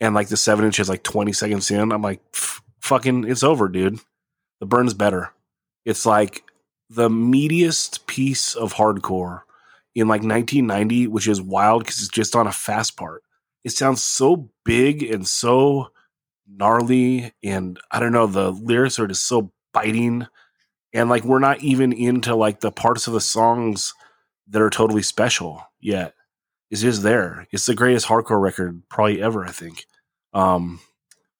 and like the seven inch is like 20 seconds in, I'm like, fucking, it's over, dude. The Burn's better. It's like the meatiest piece of hardcore in like 1990, which is wild because it's just on a fast part. It sounds so big and so gnarly, and I don't know, the lyrics are just so biting and like we're not even into like the parts of the songs that are totally special yet. It's just there. It's the greatest hardcore record probably ever, I think. Um,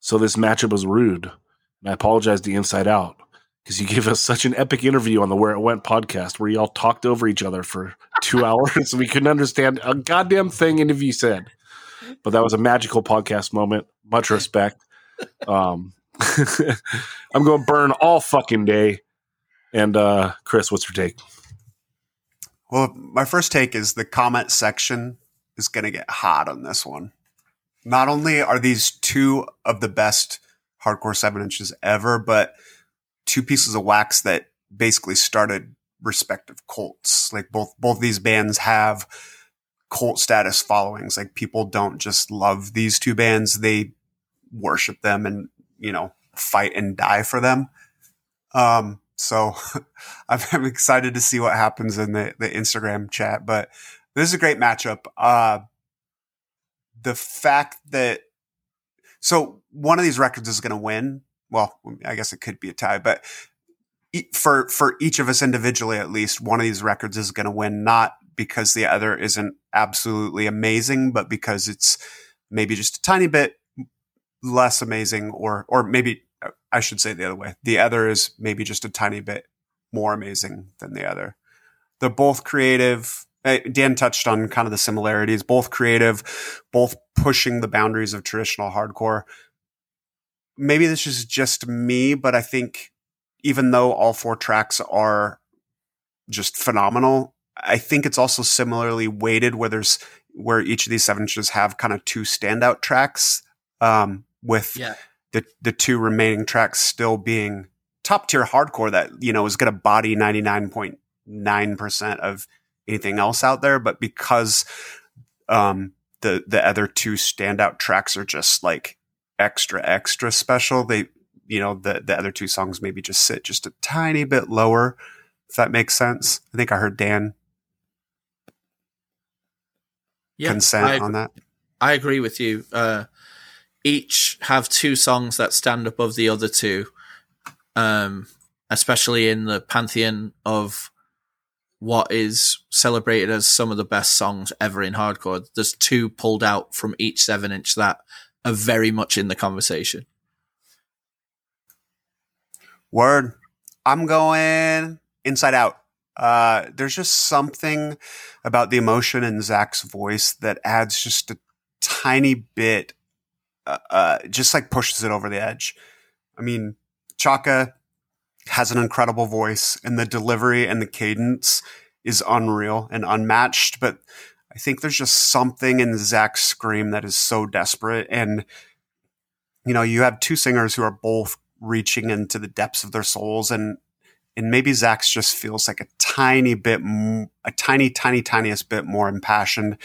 so this matchup was rude, and I apologize to Inside Out because you (laughs) gave us such an epic interview on the Where It Went podcast where y'all talked over each other for (laughs) two hours. and we couldn't understand a goddamn thing any of you said. But that was a magical podcast moment. Much respect. Um, (laughs) I'm going to burn all fucking day. And uh, Chris, what's your take? Well, my first take is the comment section is going to get hot on this one. Not only are these two of the best hardcore seven inches ever, but two pieces of wax that basically started respective cults. Like both both these bands have cult status followings. Like people don't just love these two bands; they worship them and you know fight and die for them. Um, so (laughs) I'm excited to see what happens in the, the Instagram chat. But this is a great matchup. Uh, the fact that so one of these records is going to win. Well, I guess it could be a tie, but for for each of us individually, at least one of these records is going to win, not because the other isn't absolutely amazing, but because it's maybe just a tiny bit less amazing, or or maybe I should say it the other way. The other is maybe just a tiny bit more amazing than the other. They're both creative. Dan touched on kind of the similarities, both creative, both pushing the boundaries of traditional hardcore. Maybe this is just me, but I think even though all four tracks are just phenomenal, I think it's also similarly weighted where there's where each of these seven inches have kind of two standout tracks um, with yeah the the two remaining tracks still being top tier hardcore that you know is going to body 99.9% of anything else out there. But because um the the other two standout tracks are just like extra extra special they you know the the other two songs maybe just sit just a tiny bit lower if that makes sense. I think i heard dan yeah, consent I, on that. I agree with you. Uh each have two songs that stand above the other two, um, especially in the pantheon of what is celebrated as some of the best songs ever in hardcore. There's two pulled out from each seven inch that are very much in the conversation. Word. I'm going inside out. Uh, there's just something about the emotion in Zach's voice that adds just a tiny bit uh, uh, just like pushes it over the edge. I mean, Chaka has an incredible voice, and the delivery and the cadence is unreal and unmatched. But I think there's just something in Zach's scream that is so desperate. And, you know, you have two singers who are both reaching into the depths of their souls and and maybe Zach's just feels like a tiny bit, a tiny, tiny, tiniest bit more impassioned.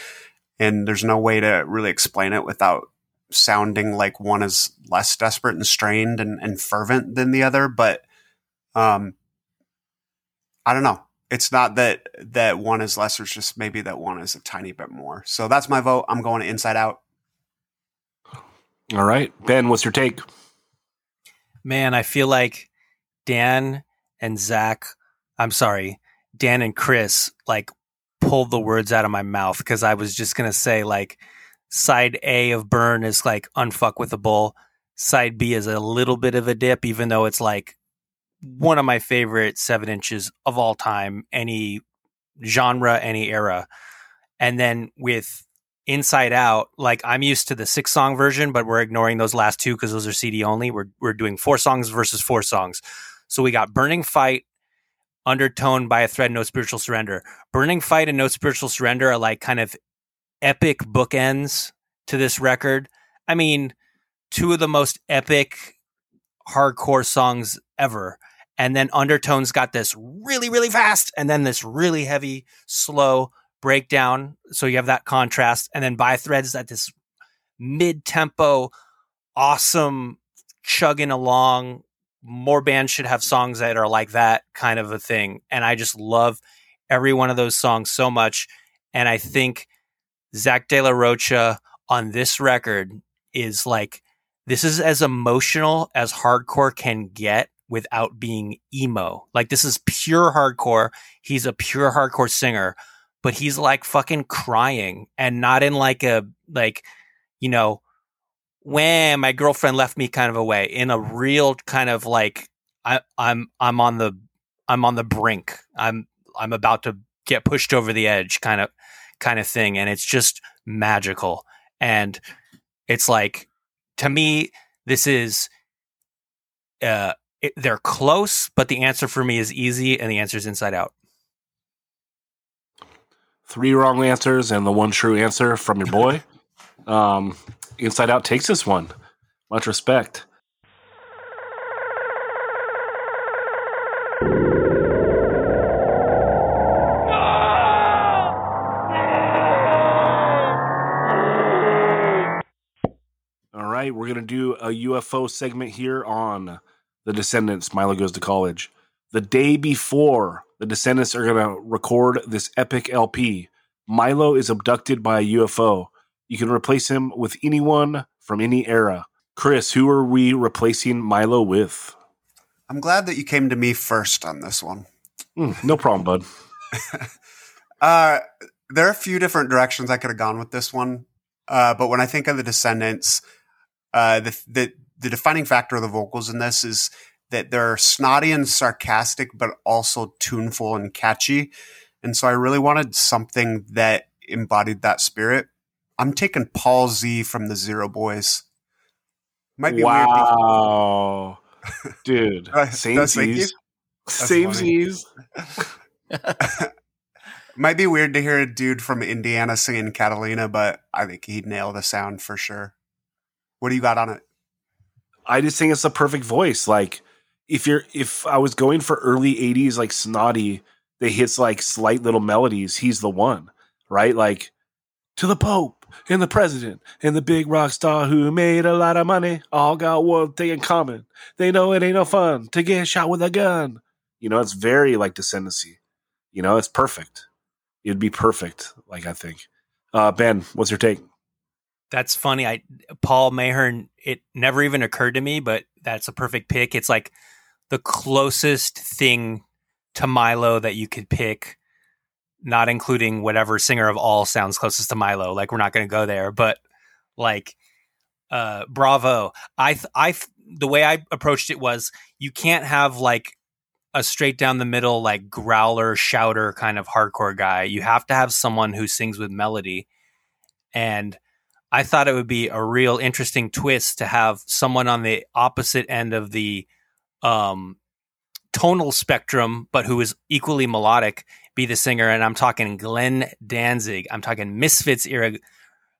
And there's no way to really explain it without sounding like one is less desperate and strained and, and fervent than the other. But um, I don't know. It's not that that one is less. It's just maybe that one is a tiny bit more. So that's my vote. I'm going inside out. All right, Ben, what's your take? Man, I feel like Dan and Zach. I'm sorry, Dan and Chris like pulled the words out of my mouth because I was just gonna say like side A of Burn is like unfuck with a bull. Side B is a little bit of a dip, even though it's like one of my favorite seven inches of all time, any genre, any era. And then with Inside Out, like I'm used to the six song version, but we're ignoring those last two because those are CD only. We're we're doing four songs versus four songs. So we got Burning Fight, undertoned by a thread, No Spiritual Surrender. Burning Fight and No Spiritual Surrender are like kind of epic bookends to this record. I mean, two of the most epic hardcore songs ever. And then Undertones got this really, really fast and then this really heavy, slow breakdown. So you have that contrast. And then By Threads at this mid tempo, awesome chugging along. More bands should have songs that are like that kind of a thing. And I just love every one of those songs so much. And I think Zach De La Rocha on this record is like, this is as emotional as hardcore can get without being emo. Like this is pure hardcore. He's a pure hardcore singer, but he's like fucking crying and not in like a like, you know, when my girlfriend left me kind of a way, in a real kind of like I, I'm I'm on the I'm on the brink. I'm I'm about to get pushed over the edge kind of kind of thing. And it's just magical. And it's like to me, this is uh it, they're close, but the answer for me is easy, and the answer is Inside Out. Three wrong answers and the one true answer from your boy. (laughs) um, Inside Out takes this one. Much respect. Right, we're gonna do a UFO segment here on the Descendents. Milo goes to college. The day before the Descendents are gonna record this epic LP, Milo is abducted by a UFO. You can replace him with anyone from any era. Chris, who are we replacing Milo with? I'm glad that you came to me first on this one. Mm, no problem, bud. (laughs) Uh, there are a few different directions I could have gone with this one, uh, but when I think of the Descendents, uh, the, the the defining factor of the vocals in this is that they're snotty and sarcastic, but also tuneful and catchy. And so I really wanted something that embodied that spirit. I'm taking Paul Z from the Zero Boys. Might be weird. wow, (laughs) dude. Uh, Same. Z's. Same. Z's. (laughs) Might be weird to hear a dude from Indiana singing Catalina, but I think he'd nail the sound for sure. What do you got on it? I just think it's the perfect voice. Like if you're if I was going for early 80s like snotty that hits like slight little melodies, he's the one, right? Like to the Pope and the president and the big rock star who made a lot of money all got one thing in common. They know it ain't no fun to get shot with a gun. You know, it's very like descendancy. You know, it's perfect. It'd be perfect, like I think. Uh Ben, what's your take? That's funny. I Paul Mahern. It never even occurred to me, but that's a perfect pick. It's like the closest thing to Milo that you could pick, not including whatever singer of all sounds closest to Milo. Like we're not going to go there, but like, uh, bravo. I th- I th- the way I approached it was you can't have like a straight down the middle like growler shouter kind of hardcore guy. You have to have someone who sings with melody, and I thought it would be a real interesting twist to have someone on the opposite end of the um, tonal spectrum, but who is equally melodic, be the singer. And I'm talking Glenn Danzig. I'm talking Misfits era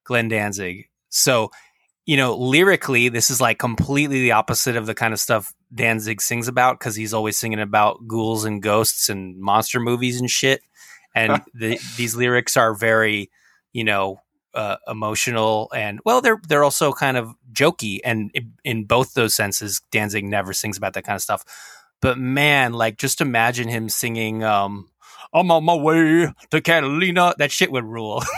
Glenn Danzig. So, you know, lyrically, this is like completely the opposite of the kind of stuff Danzig sings about because he's always singing about ghouls and ghosts and monster movies and shit. And (laughs) the, these lyrics are very, you know, uh, emotional and well, they're they're also kind of jokey. And in, in both those senses, Danzig never sings about that kind of stuff. But man, like just imagine him singing um, "I'm on my way to Catalina." That shit would rule. (laughs)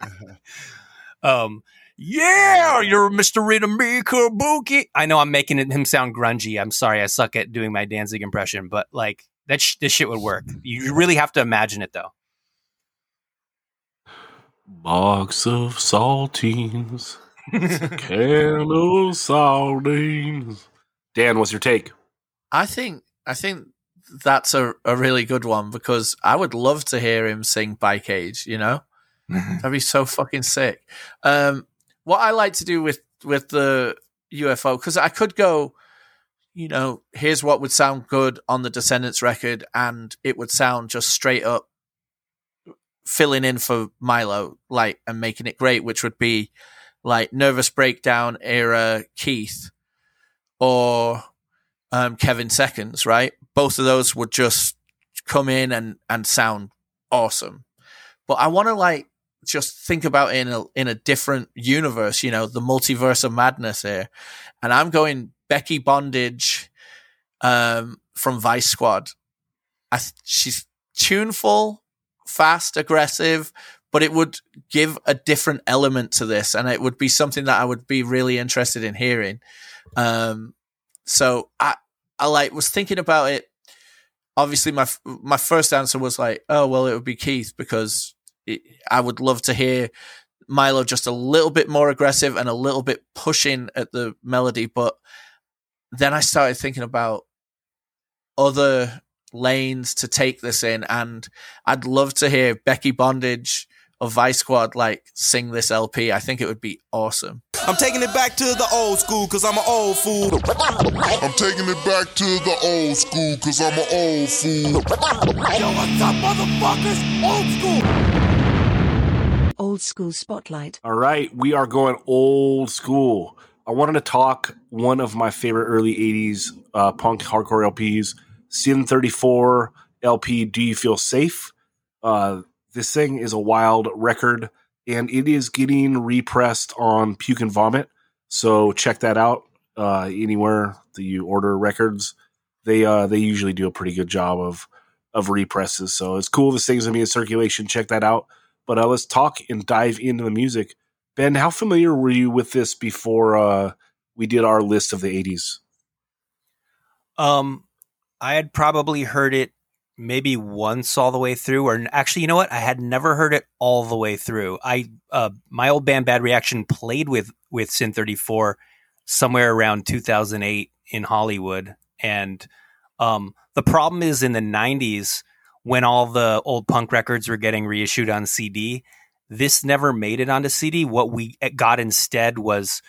(laughs) um, yeah, you're Mr. Rhythm Me Kabuki. I know I'm making it, him sound grungy. I'm sorry, I suck at doing my Danzig impression, but like that, sh- this shit would work. You really have to imagine it though. Box of saltines, can of sardines. Dan, what's your take? I think I think that's a, a really good one because I would love to hear him sing Bikeage, you know? (laughs) That'd be so fucking sick. Um, what I like to do with with the UFO because I could go, you know, here's what would sound good on the Descendents record, and it would sound just straight up filling in for Milo, like and making it great, which would be like Nervous Breakdown era Keith or um, Kevin Seconds, right? Both of those would just come in and and sound awesome. But I want to like just think about in a in a different universe, you know, the multiverse of madness here. And I'm going Becky Bondage um, from Vice Squad. I, she's tuneful, fast, aggressive, but it would give a different element to this, and it would be something that I would be really interested in hearing. Um, so I, I like was thinking about it. Obviously, my my first answer was like, oh well, it would be Keith because it, I would love to hear Milo just a little bit more aggressive and a little bit pushing at the melody. But then I started thinking about other lanes to take this in, and I'd love to hear Becky Bondage of Vice Squad like sing this LP. I think it would be awesome. I'm taking it back to the old school because I'm an old fool. I'm taking it back to the old school cause I'm an old fool. Yo, what's up, motherfuckers? Old school. Old school spotlight. All right, we are going old school. I wanted to talk one of my favorite early 80s uh, punk hardcore LPs, Sin 34 LP Do You Feel Safe? Uh, this thing is a wild record and it is getting repressed on Puke and Vomit. So check that out uh, anywhere that you order records. They uh, they usually do a pretty good job of of represses. So it's cool. This thing's gonna be in circulation. Check that out. But uh, let's talk and dive into the music. Ben, how familiar were you with this before uh, we did our list of the '80s? Um, I had probably heard it maybe once all the way through, or actually, you know what? I had never heard it all the way through. I uh, my old band Bad Reaction played with with Sin 34 somewhere around 2008 in Hollywood, and um, the problem is in the 90s when all the old punk records were getting reissued on CD. This never made it onto CD. What we got instead was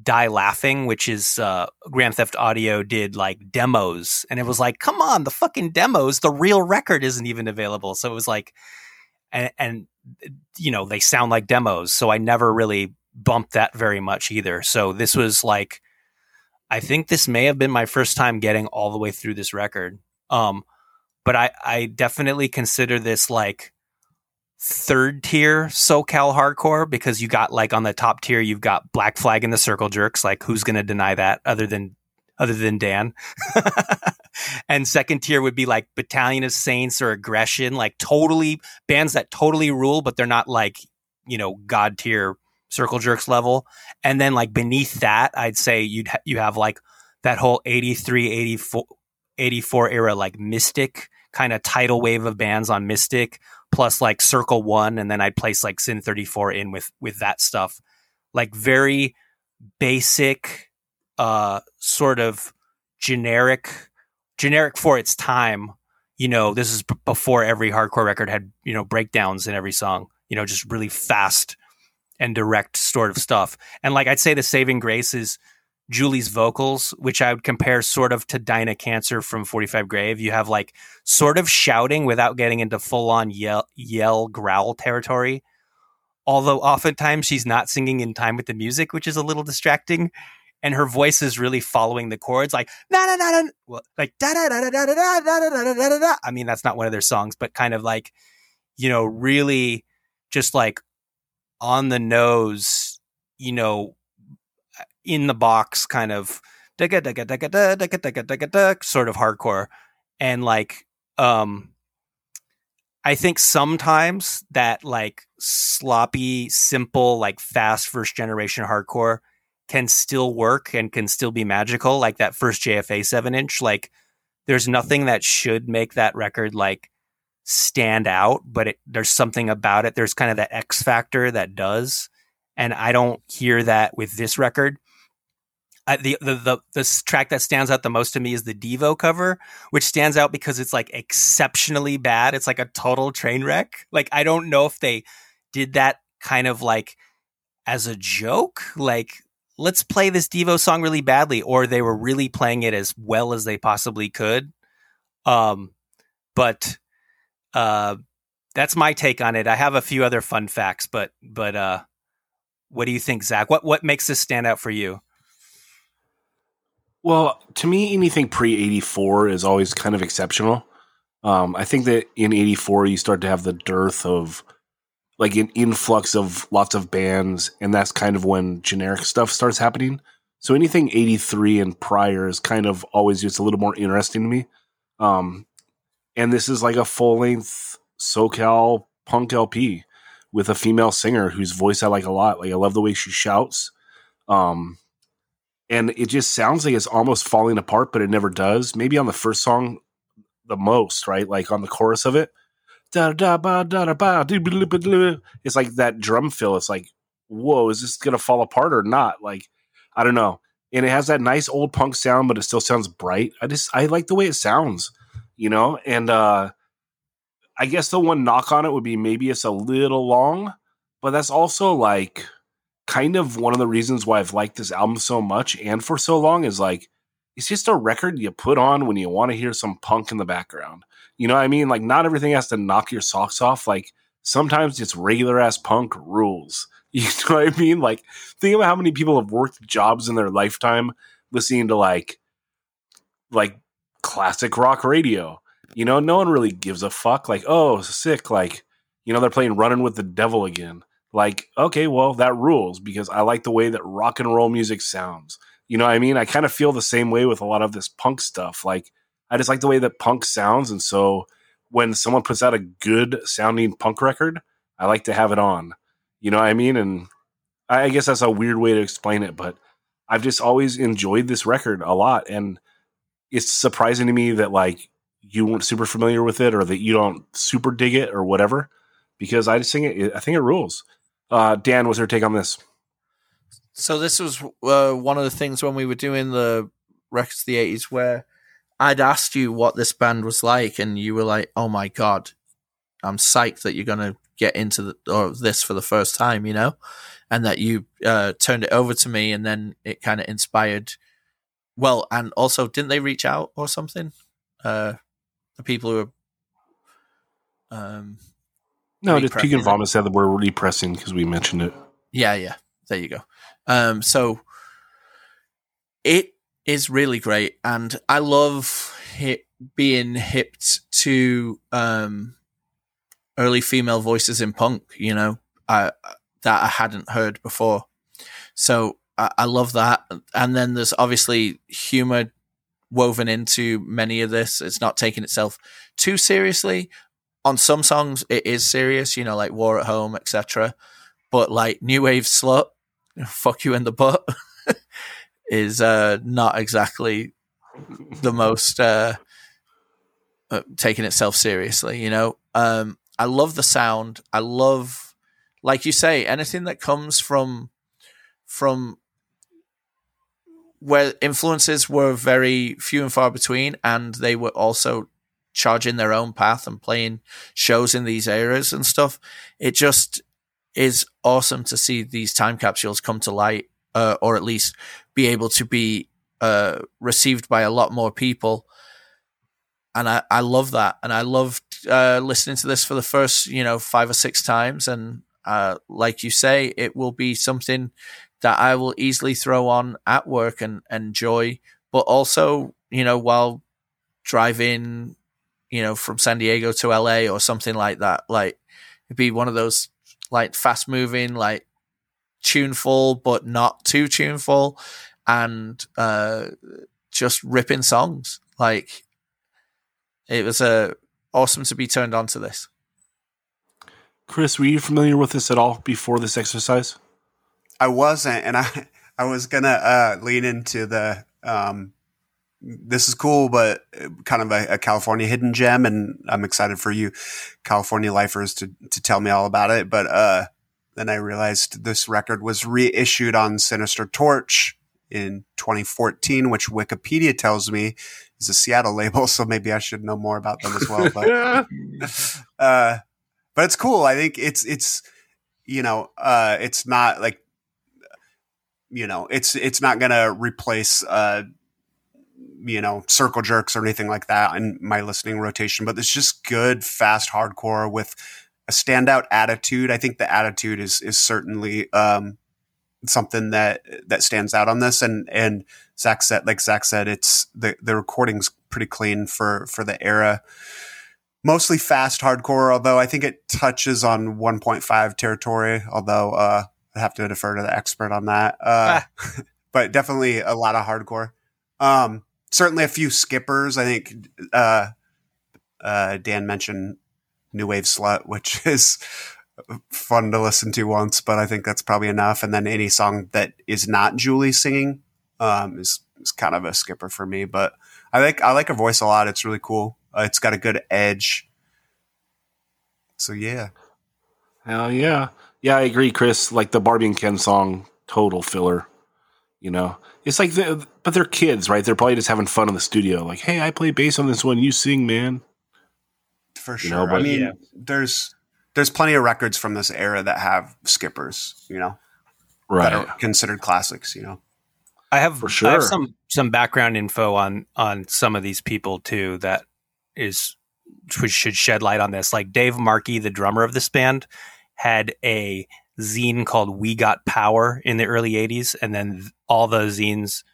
Die Laughing, which is uh, Grand Theft Audio did like demos, and it was like, come on, the fucking demos, the real record isn't even available. So it was like, and, and you know they sound like demos, so I never really bumped that very much either. So this was like, I think this may have been my first time getting all the way through this record. Um, but I I definitely consider this like third tier SoCal hardcore because you got like on the top tier you've got Black Flag and the Circle Jerks. Like who's going to deny that other than other than Dan? (laughs) and second tier would be like Battalion of Saints or Aggression, like totally bands that totally rule, but they're not like you know god tier Circle Jerks level. And then like beneath that, I'd say you'd ha- you have like that whole 83, 84, 84 era like Mystic kind of tidal wave of bands on Mystic plus like Circle One, and then I'd place like Sin 34 in with with that stuff. Like very basic, uh, sort of generic, generic for its time. You know, this is b- before every hardcore record had you know breakdowns in every song. You know, just really fast and direct sort of stuff. And like I'd say, the saving grace is Julie's vocals, which I would compare sort of to Dinah Cancer from 45 Grave. You have like sort of shouting without getting into full on yell, yell, growl territory. Although oftentimes she's not singing in time with the music, which is a little distracting. And her voice is really following the chords, like na na na na, like da da da da da da da da da da da da. I mean, that's not one of their songs, but kind of like, you know, really just like on the nose, you know, in the box kind of sort of hardcore and like um I think sometimes that like sloppy, simple, like fast first generation hardcore can still work and can still be magical, like that first JFA seven inch. Like there's nothing that should make that record like stand out, but it, there's something about it. There's kind of that X factor that does. And I don't hear that with this record. I, the, the the the track that stands out the most to me is the Devo cover, which stands out because it's like exceptionally bad. It's like a total train wreck. Like I don't know if they did that kind of like as a joke, like let's play this Devo song really badly, or they were really playing it as well as they possibly could. Um, but uh, that's my take on it. I have a few other fun facts, but but uh, what do you think, Zach? What what makes this stand out for you? Well, to me, anything pre 84 is always kind of exceptional. Um, I think that in 84, you start to have the dearth of like an influx of lots of bands, and that's kind of when generic stuff starts happening. So anything 83 and prior is kind of always just a little more interesting to me. Um, and this is like a full length SoCal punk LP with a female singer whose voice I like a lot. Like I love the way she shouts. Um, and it just sounds like it's almost falling apart, but it never does. Maybe on the first song, the most, right? Like on the chorus of it, da da ba da da ba. It's like that drum fill. It's like, whoa, is this gonna fall apart or not? Like, I don't know. And it has that nice old punk sound, but it still sounds bright. I just I like the way it sounds, you know. And uh I guess the one knock on it would be maybe it's a little long, but that's also like kind of one of the reasons why I've liked this album so much and for so long is like it's just a record you put on when you want to hear some punk in the background. You know what I mean? Like not everything has to knock your socks off. Like sometimes it's regular ass punk rules. (laughs) You know what I mean? Like think about how many people have worked jobs in their lifetime listening to like like classic rock radio. You know, no one really gives a fuck. Like, oh, sick. Like, you know, they're playing Running with the Devil again. Like, okay, well, that rules because I like the way that rock and roll music sounds. You know what I mean? I kind of feel the same way with a lot of this punk stuff. Like, I just like the way that punk sounds. And so when someone puts out a good sounding punk record, I like to have it on. You know what I mean? And I guess that's a weird way to explain it, but I've just always enjoyed this record a lot. And it's surprising to me that like you weren't super familiar with it or that you don't super dig it or whatever because I just think it, I think it rules. Uh, Dan, what's your take on this? So this was uh, one of the things when we were doing the records of the eighties where I'd asked you what this band was like, and you were like, "Oh my god, I'm psyched that you're gonna get into the, or this for the first time," you know, and that you uh, turned it over to me, and then it kind of inspired. Well, and also, didn't they reach out or something? Uh, the people who are, um, No, just and. Vomit said that we're repressing because we mentioned it. Yeah, yeah. There you go. Um, so it is really great, and I love it being hipped to um, early female voices in punk. You know, I, that I hadn't heard before. So I, I love that. And then there's obviously humor woven into many of this. It's not taking itself too seriously. On some songs, it is serious. You know, like War at Home, etc but like new wave slut fuck you in the butt (laughs) is uh not exactly the most uh, uh taking itself seriously you know um i love the sound i love like you say anything that comes from from where influences were very few and far between and they were also charging their own path and playing shows in these areas and stuff it just is awesome to see these time capsules come to light, uh, or at least be able to be uh, received by a lot more people. And I, I love that. And I loved uh, listening to this for the first, you know, five or six times. And uh, like you say, it will be something that I will easily throw on at work and enjoy, but also, you know, while driving, you know, from San Diego to LA or something like that. Like, it'd be one of those like fast moving, like tuneful but not too tuneful, and uh, just ripping songs. Like it was uh, awesome to be turned on to this. Chris, were you familiar with this at all before this exercise? I wasn't, and I I was gonna uh, lean into the um, this is cool, but kind of a, a California hidden gem, and I'm excited for you, California lifers, to to tell me all about it. But uh, then I realized this record was reissued on Sinister Torch in 2014, which Wikipedia tells me is a Seattle label. So maybe I should know more about them as well. But, (laughs) uh, but it's cool. I think it's, it's, you know, uh, it's not like, you know, it's, it's not going to replace, uh, you know, circle jerks or anything like that in my listening rotation, but it's just good, fast hardcore with a standout attitude. I think the attitude is, is certainly, um, something that that stands out on this. And and Zach said, like Zach said, it's the the recording's pretty clean for for the era. Mostly fast hardcore, although I think it touches on 1.5 territory. Although uh, I have to defer to the expert on that. Uh, ah. (laughs) but definitely a lot of hardcore. Um, certainly a few skippers. I think uh, uh Dan mentioned New Wave Slut, which (laughs) is fun to listen to once, but I think that's probably enough. And then any song that is not Julie singing um, is is kind of a skipper for me. But I like I like her voice a lot. It's really cool. Uh, it's got a good edge. So yeah. Hell yeah, yeah, I agree, Chris. Like the Barbie and Ken song, total filler. You know, it's like, the, but they're kids, right? They're probably just having fun in the studio. Like, hey, I play bass on this one. You sing, man. For sure. You know, but, I mean, yeah. there's there's plenty of records from this era that have skippers, you know, right. that are considered classics, you know. I have for sure I have some some background info on on some of these people too that is which should shed light on this. Like Dave Markey, the drummer of this band, had a zine called We Got Power in the early '80s, and then all the zines,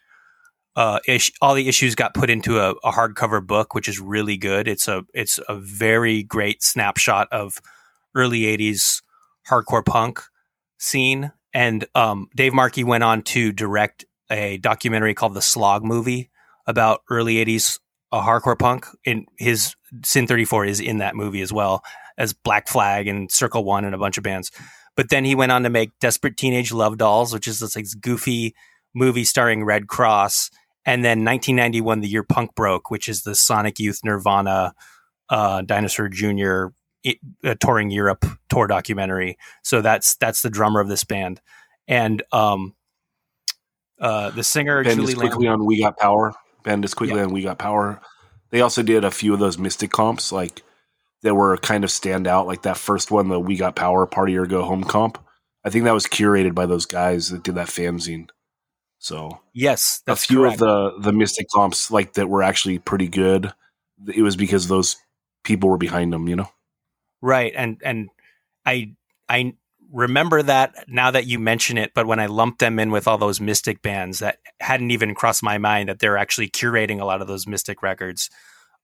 uh, ish, all the issues got put into a, a hardcover book, which is really good. It's a it's a very great snapshot of early 80s hardcore punk scene. And um, Dave Markey went on to direct a documentary called The Slog Movie about early 80s uh, hardcore punk. In his Sin 34 is in that movie as well as Black Flag and Circle One and a bunch of bands. But then he went on to make Desperate Teenage Love Dolls, which is this like goofy movie starring Red Kross. And then 1991, the year punk broke, which is the Sonic Youth Nirvana, uh, Dinosaur Jr a touring Europe tour documentary. So that's that's the drummer of this band, and um, uh, the singer Ben Julie is quickly Lamb- on We Got Power. Ben is quickly Yeah. on We Got Power. They also did a few of those Mystic comps, like that were kind of stand out. Like that first one, the We Got Power Party or Go Home comp. I think that was curated by those guys that did that fanzine. So Yes, that's a few correct. of the the Mystic comps, like that, were actually pretty good. It was because those people were behind them, you know. Right, and and I I remember that now that you mention it, but when I lumped them in with all those Mystic bands, that hadn't even crossed my mind that they're actually curating a lot of those Mystic records.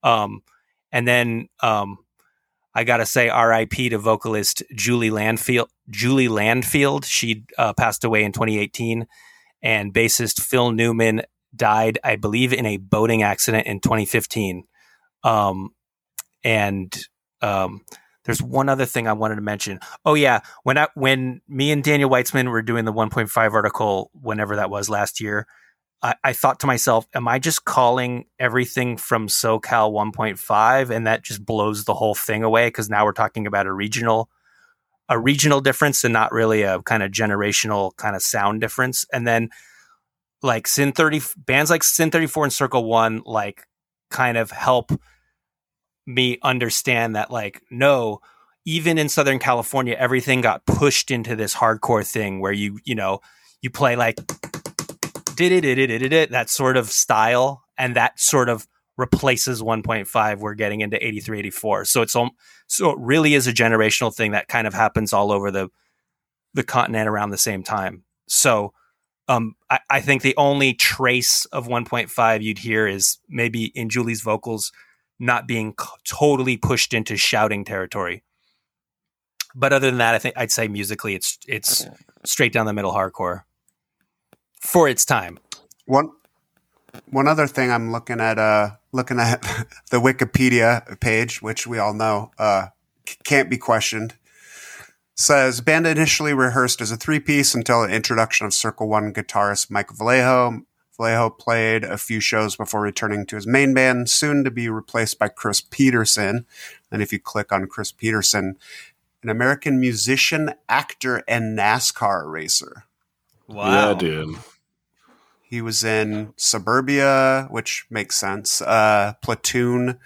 Um, and then um, I gotta say, R.I.P. to vocalist Julie Landfield. Julie Landfield, she uh, passed away in 2018, and bassist Phil Newman died, I believe, in a boating accident in 2015. Um, and um, there's one other thing I wanted to mention. Oh yeah, when I when me and Daniel Weitzman were doing the 1.5 article, whenever that was last year, I, I thought to myself, "Am I just calling everything from SoCal 1.5, and that just blows the whole thing away?" Because now we're talking about a regional, a regional difference, and not really a kind of generational kind of sound difference. And then like Sin 30 bands like Sin 34 and Circle One, like kind of help me understand that like no even in southern california everything got pushed into this hardcore thing where you you know you play like (tsk) did it it it it that sort of style and that sort of replaces 1.5 we're getting into 83 84 so it's so it really is a generational thing that kind of happens all over the the continent around the same time so um, I, I think the only trace of 1.5 you'd hear is maybe in julie's vocals not being c- totally pushed into shouting territory. But other than that, I think I'd say musically, it's it's straight down the middle hardcore for its time. One one other thing I'm looking at uh looking at (laughs) the Wikipedia page, which we all know uh can't be questioned. Says band initially rehearsed as a three piece until the introduction of Circle One guitarist Mike Vallejo. Vallejo played a few shows before returning to his main band, soon to be replaced by Chris Pedersen. And if you click on Chris Pedersen, an American musician, actor, and NASCAR racer. Wow. Yeah, dude. He was in Suburbia, which makes sense. Uh, Platoon,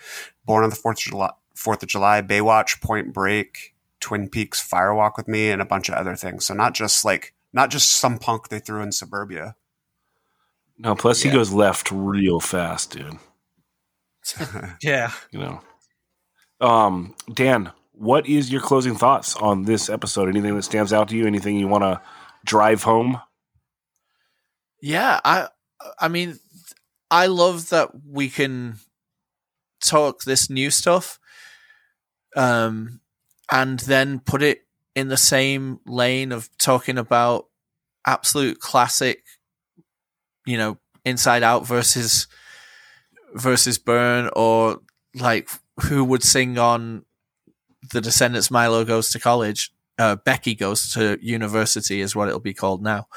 Born on the Fourth of July, Fourth of July, Baywatch, Point Break, Twin Peaks, Firewalk with Me, and a bunch of other things. So not just like not just some punk they threw in Suburbia. No, plus Yeah. he goes left real fast, dude. (laughs) Yeah. You know. Um, Dan, what is your closing thoughts on this episode? Anything that stands out to you? Anything you want to drive home? Yeah, I I mean I love that we can talk this new stuff um and then put it in the same lane of talking about absolute classic you know inside out versus versus burn or like who would sing on the descendents milo goes to college uh, becky goes to university is what it'll be called now.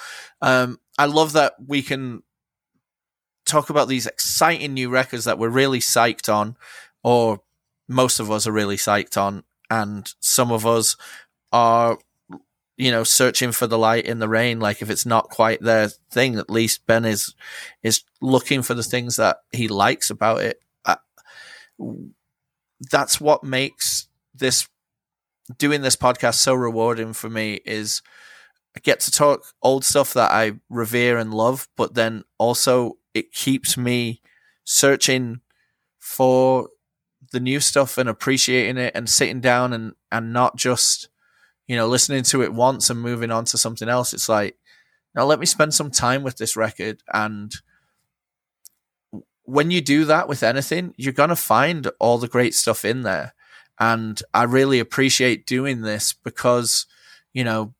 Um, I love that we can talk about these exciting new records that we're really psyched on, or most of us are really psyched on, and some of us are, you know, searching for the light in the rain. Like if it's not quite their thing, at least Ben is is looking for the things that he likes about it. Uh, that's what makes this doing this podcast so rewarding for me is I get to talk old stuff that I revere and love, but then also it keeps me searching for the new stuff and appreciating it and sitting down and, and not just, you know, listening to it once and moving on to something else. It's like, now let me spend some time with this record. And when you do that with anything, you're going to find all the great stuff in there. And I really appreciate doing this because, you know,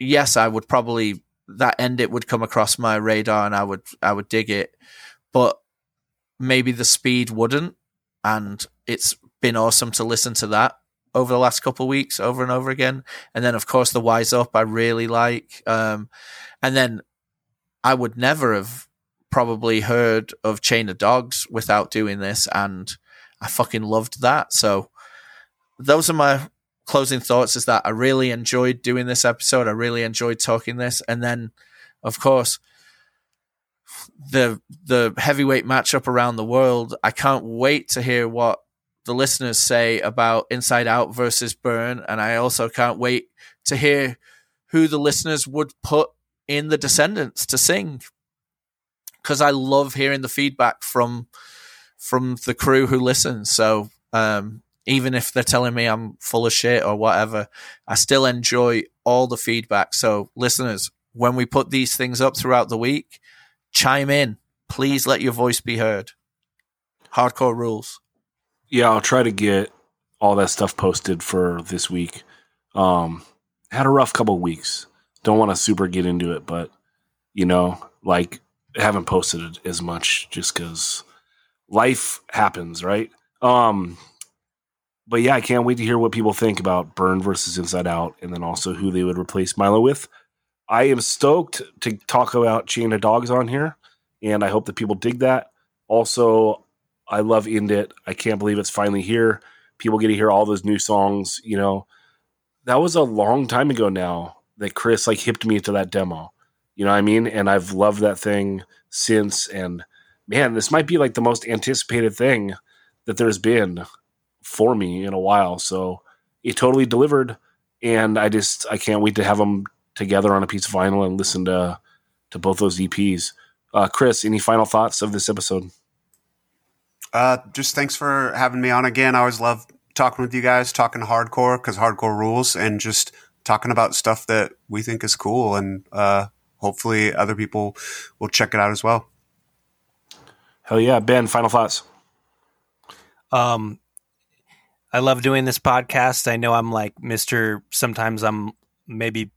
yes, I would probably that end it would come across my radar and I would I would dig it, but maybe the speed wouldn't. And it's been awesome to listen to that over the last couple of weeks, over and over again. And then of course the Wise Up I really like. Um, and then I would never have probably heard of Chain of Dogs without doing this, and I fucking loved that. So those are my closing thoughts is that I really enjoyed doing this episode. I really enjoyed talking this. And then, of course, the the heavyweight matchup around the world. I can't wait to hear what the listeners say about Inside Out versus Burn. And I also can't wait to hear who the listeners would put in the Descendents to sing. Because I love hearing the feedback from from the crew who listens. So um, even if they're telling me I'm full of shit or whatever, I still enjoy all the feedback. So, listeners, when we put these things up throughout the week, chime in. Please let your voice be heard. Hardcore rules. Yeah, I'll try to get all that stuff posted for this week. Um, had a rough couple weeks. Don't want to super get into it, but you know, like haven't posted as much just because life happens, right? Um, but yeah, I can't wait to hear what people think about Burn versus Inside Out, and then also who they would replace Milo with. I am stoked to talk about Chain of Dogs on here, and I hope that people dig that. Also, I love End It. I can't believe it's finally here. People get to hear all those new songs. You know, that was a long time ago now that Chris like hipped me to that demo. You know what I mean? And I've loved that thing since. And man, this might be like the most anticipated thing that there's been for me in a while. So it totally delivered. And I just I can't wait to have them together on a piece of vinyl and listen to to both those EPs. Uh, Chris, any final thoughts of this episode? Uh, just thanks for having me on again. I always love talking with you guys, talking hardcore because hardcore rules, and just talking about stuff that we think is cool. And uh, hopefully, other people will check it out as well. Hell yeah, Ben. Final thoughts. Um, I love doing this podcast. I know I'm like Mr. Sometimes I'm maybe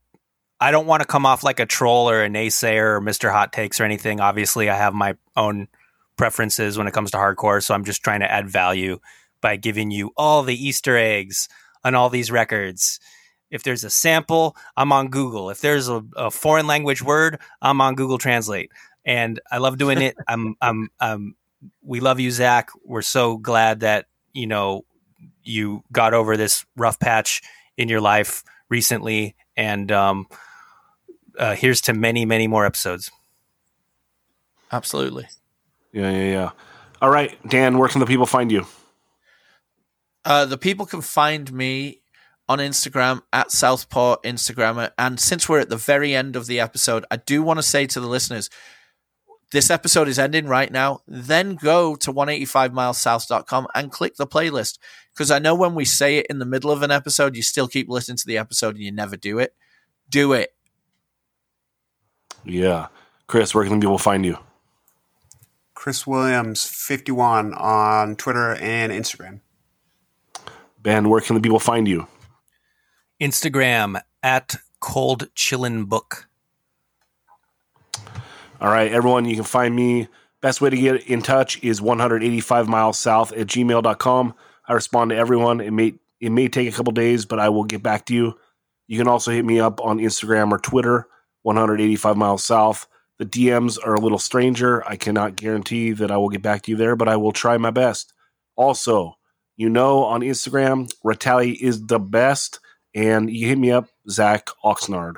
I don't want to come off like a troll or a naysayer or Mr. Hot Takes or anything. Obviously, I have my own preferences when it comes to hardcore, so I'm just trying to add value by giving you all the Easter eggs on all these records. If there's a sample, I'm on Google. If there's a, a foreign language word, I'm on Google Translate. And I love doing it. (laughs) I'm, I'm, I'm, we love you, Zach. We're so glad that, you know, you got over this rough patch in your life recently. And um, uh, here's to many, many more episodes. Absolutely. Yeah, yeah, yeah. All right, Dan, where can the people find you? Uh, the people can find me on Instagram at Southpaw Instagrammer. And since we're at the very end of the episode, I do want to say to the listeners, this episode is ending right now. Then go to 185milessouth.com and click the playlist. Because I know when we say it in the middle of an episode, you still keep listening to the episode and you never do it. Do it. Yeah. Chris, where can the people find you? Chris Williams, 51 on Twitter and Instagram. Ben, where can the people find you? Instagram at Cold Chillin' Book. All right, everyone, you can find me. Best way to get in touch is 185 miles south at gmail.com. I respond to everyone. It may it may take a couple days, but I will get back to you. You can also hit me up on Instagram or Twitter, 185 miles south. The DMs are a little stranger. I cannot guarantee that I will get back to you there, but I will try my best. Also, you know on Instagram, Retali is the best, and you hit me up, Zach Oxnard.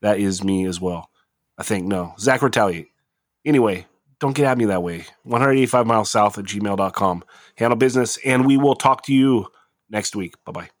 That is me as well. I think no, Zach Retaliate. Anyway, don't get at me that way. 185 miles south at gmail.com. Handle business, and we will talk to you next week. Bye bye.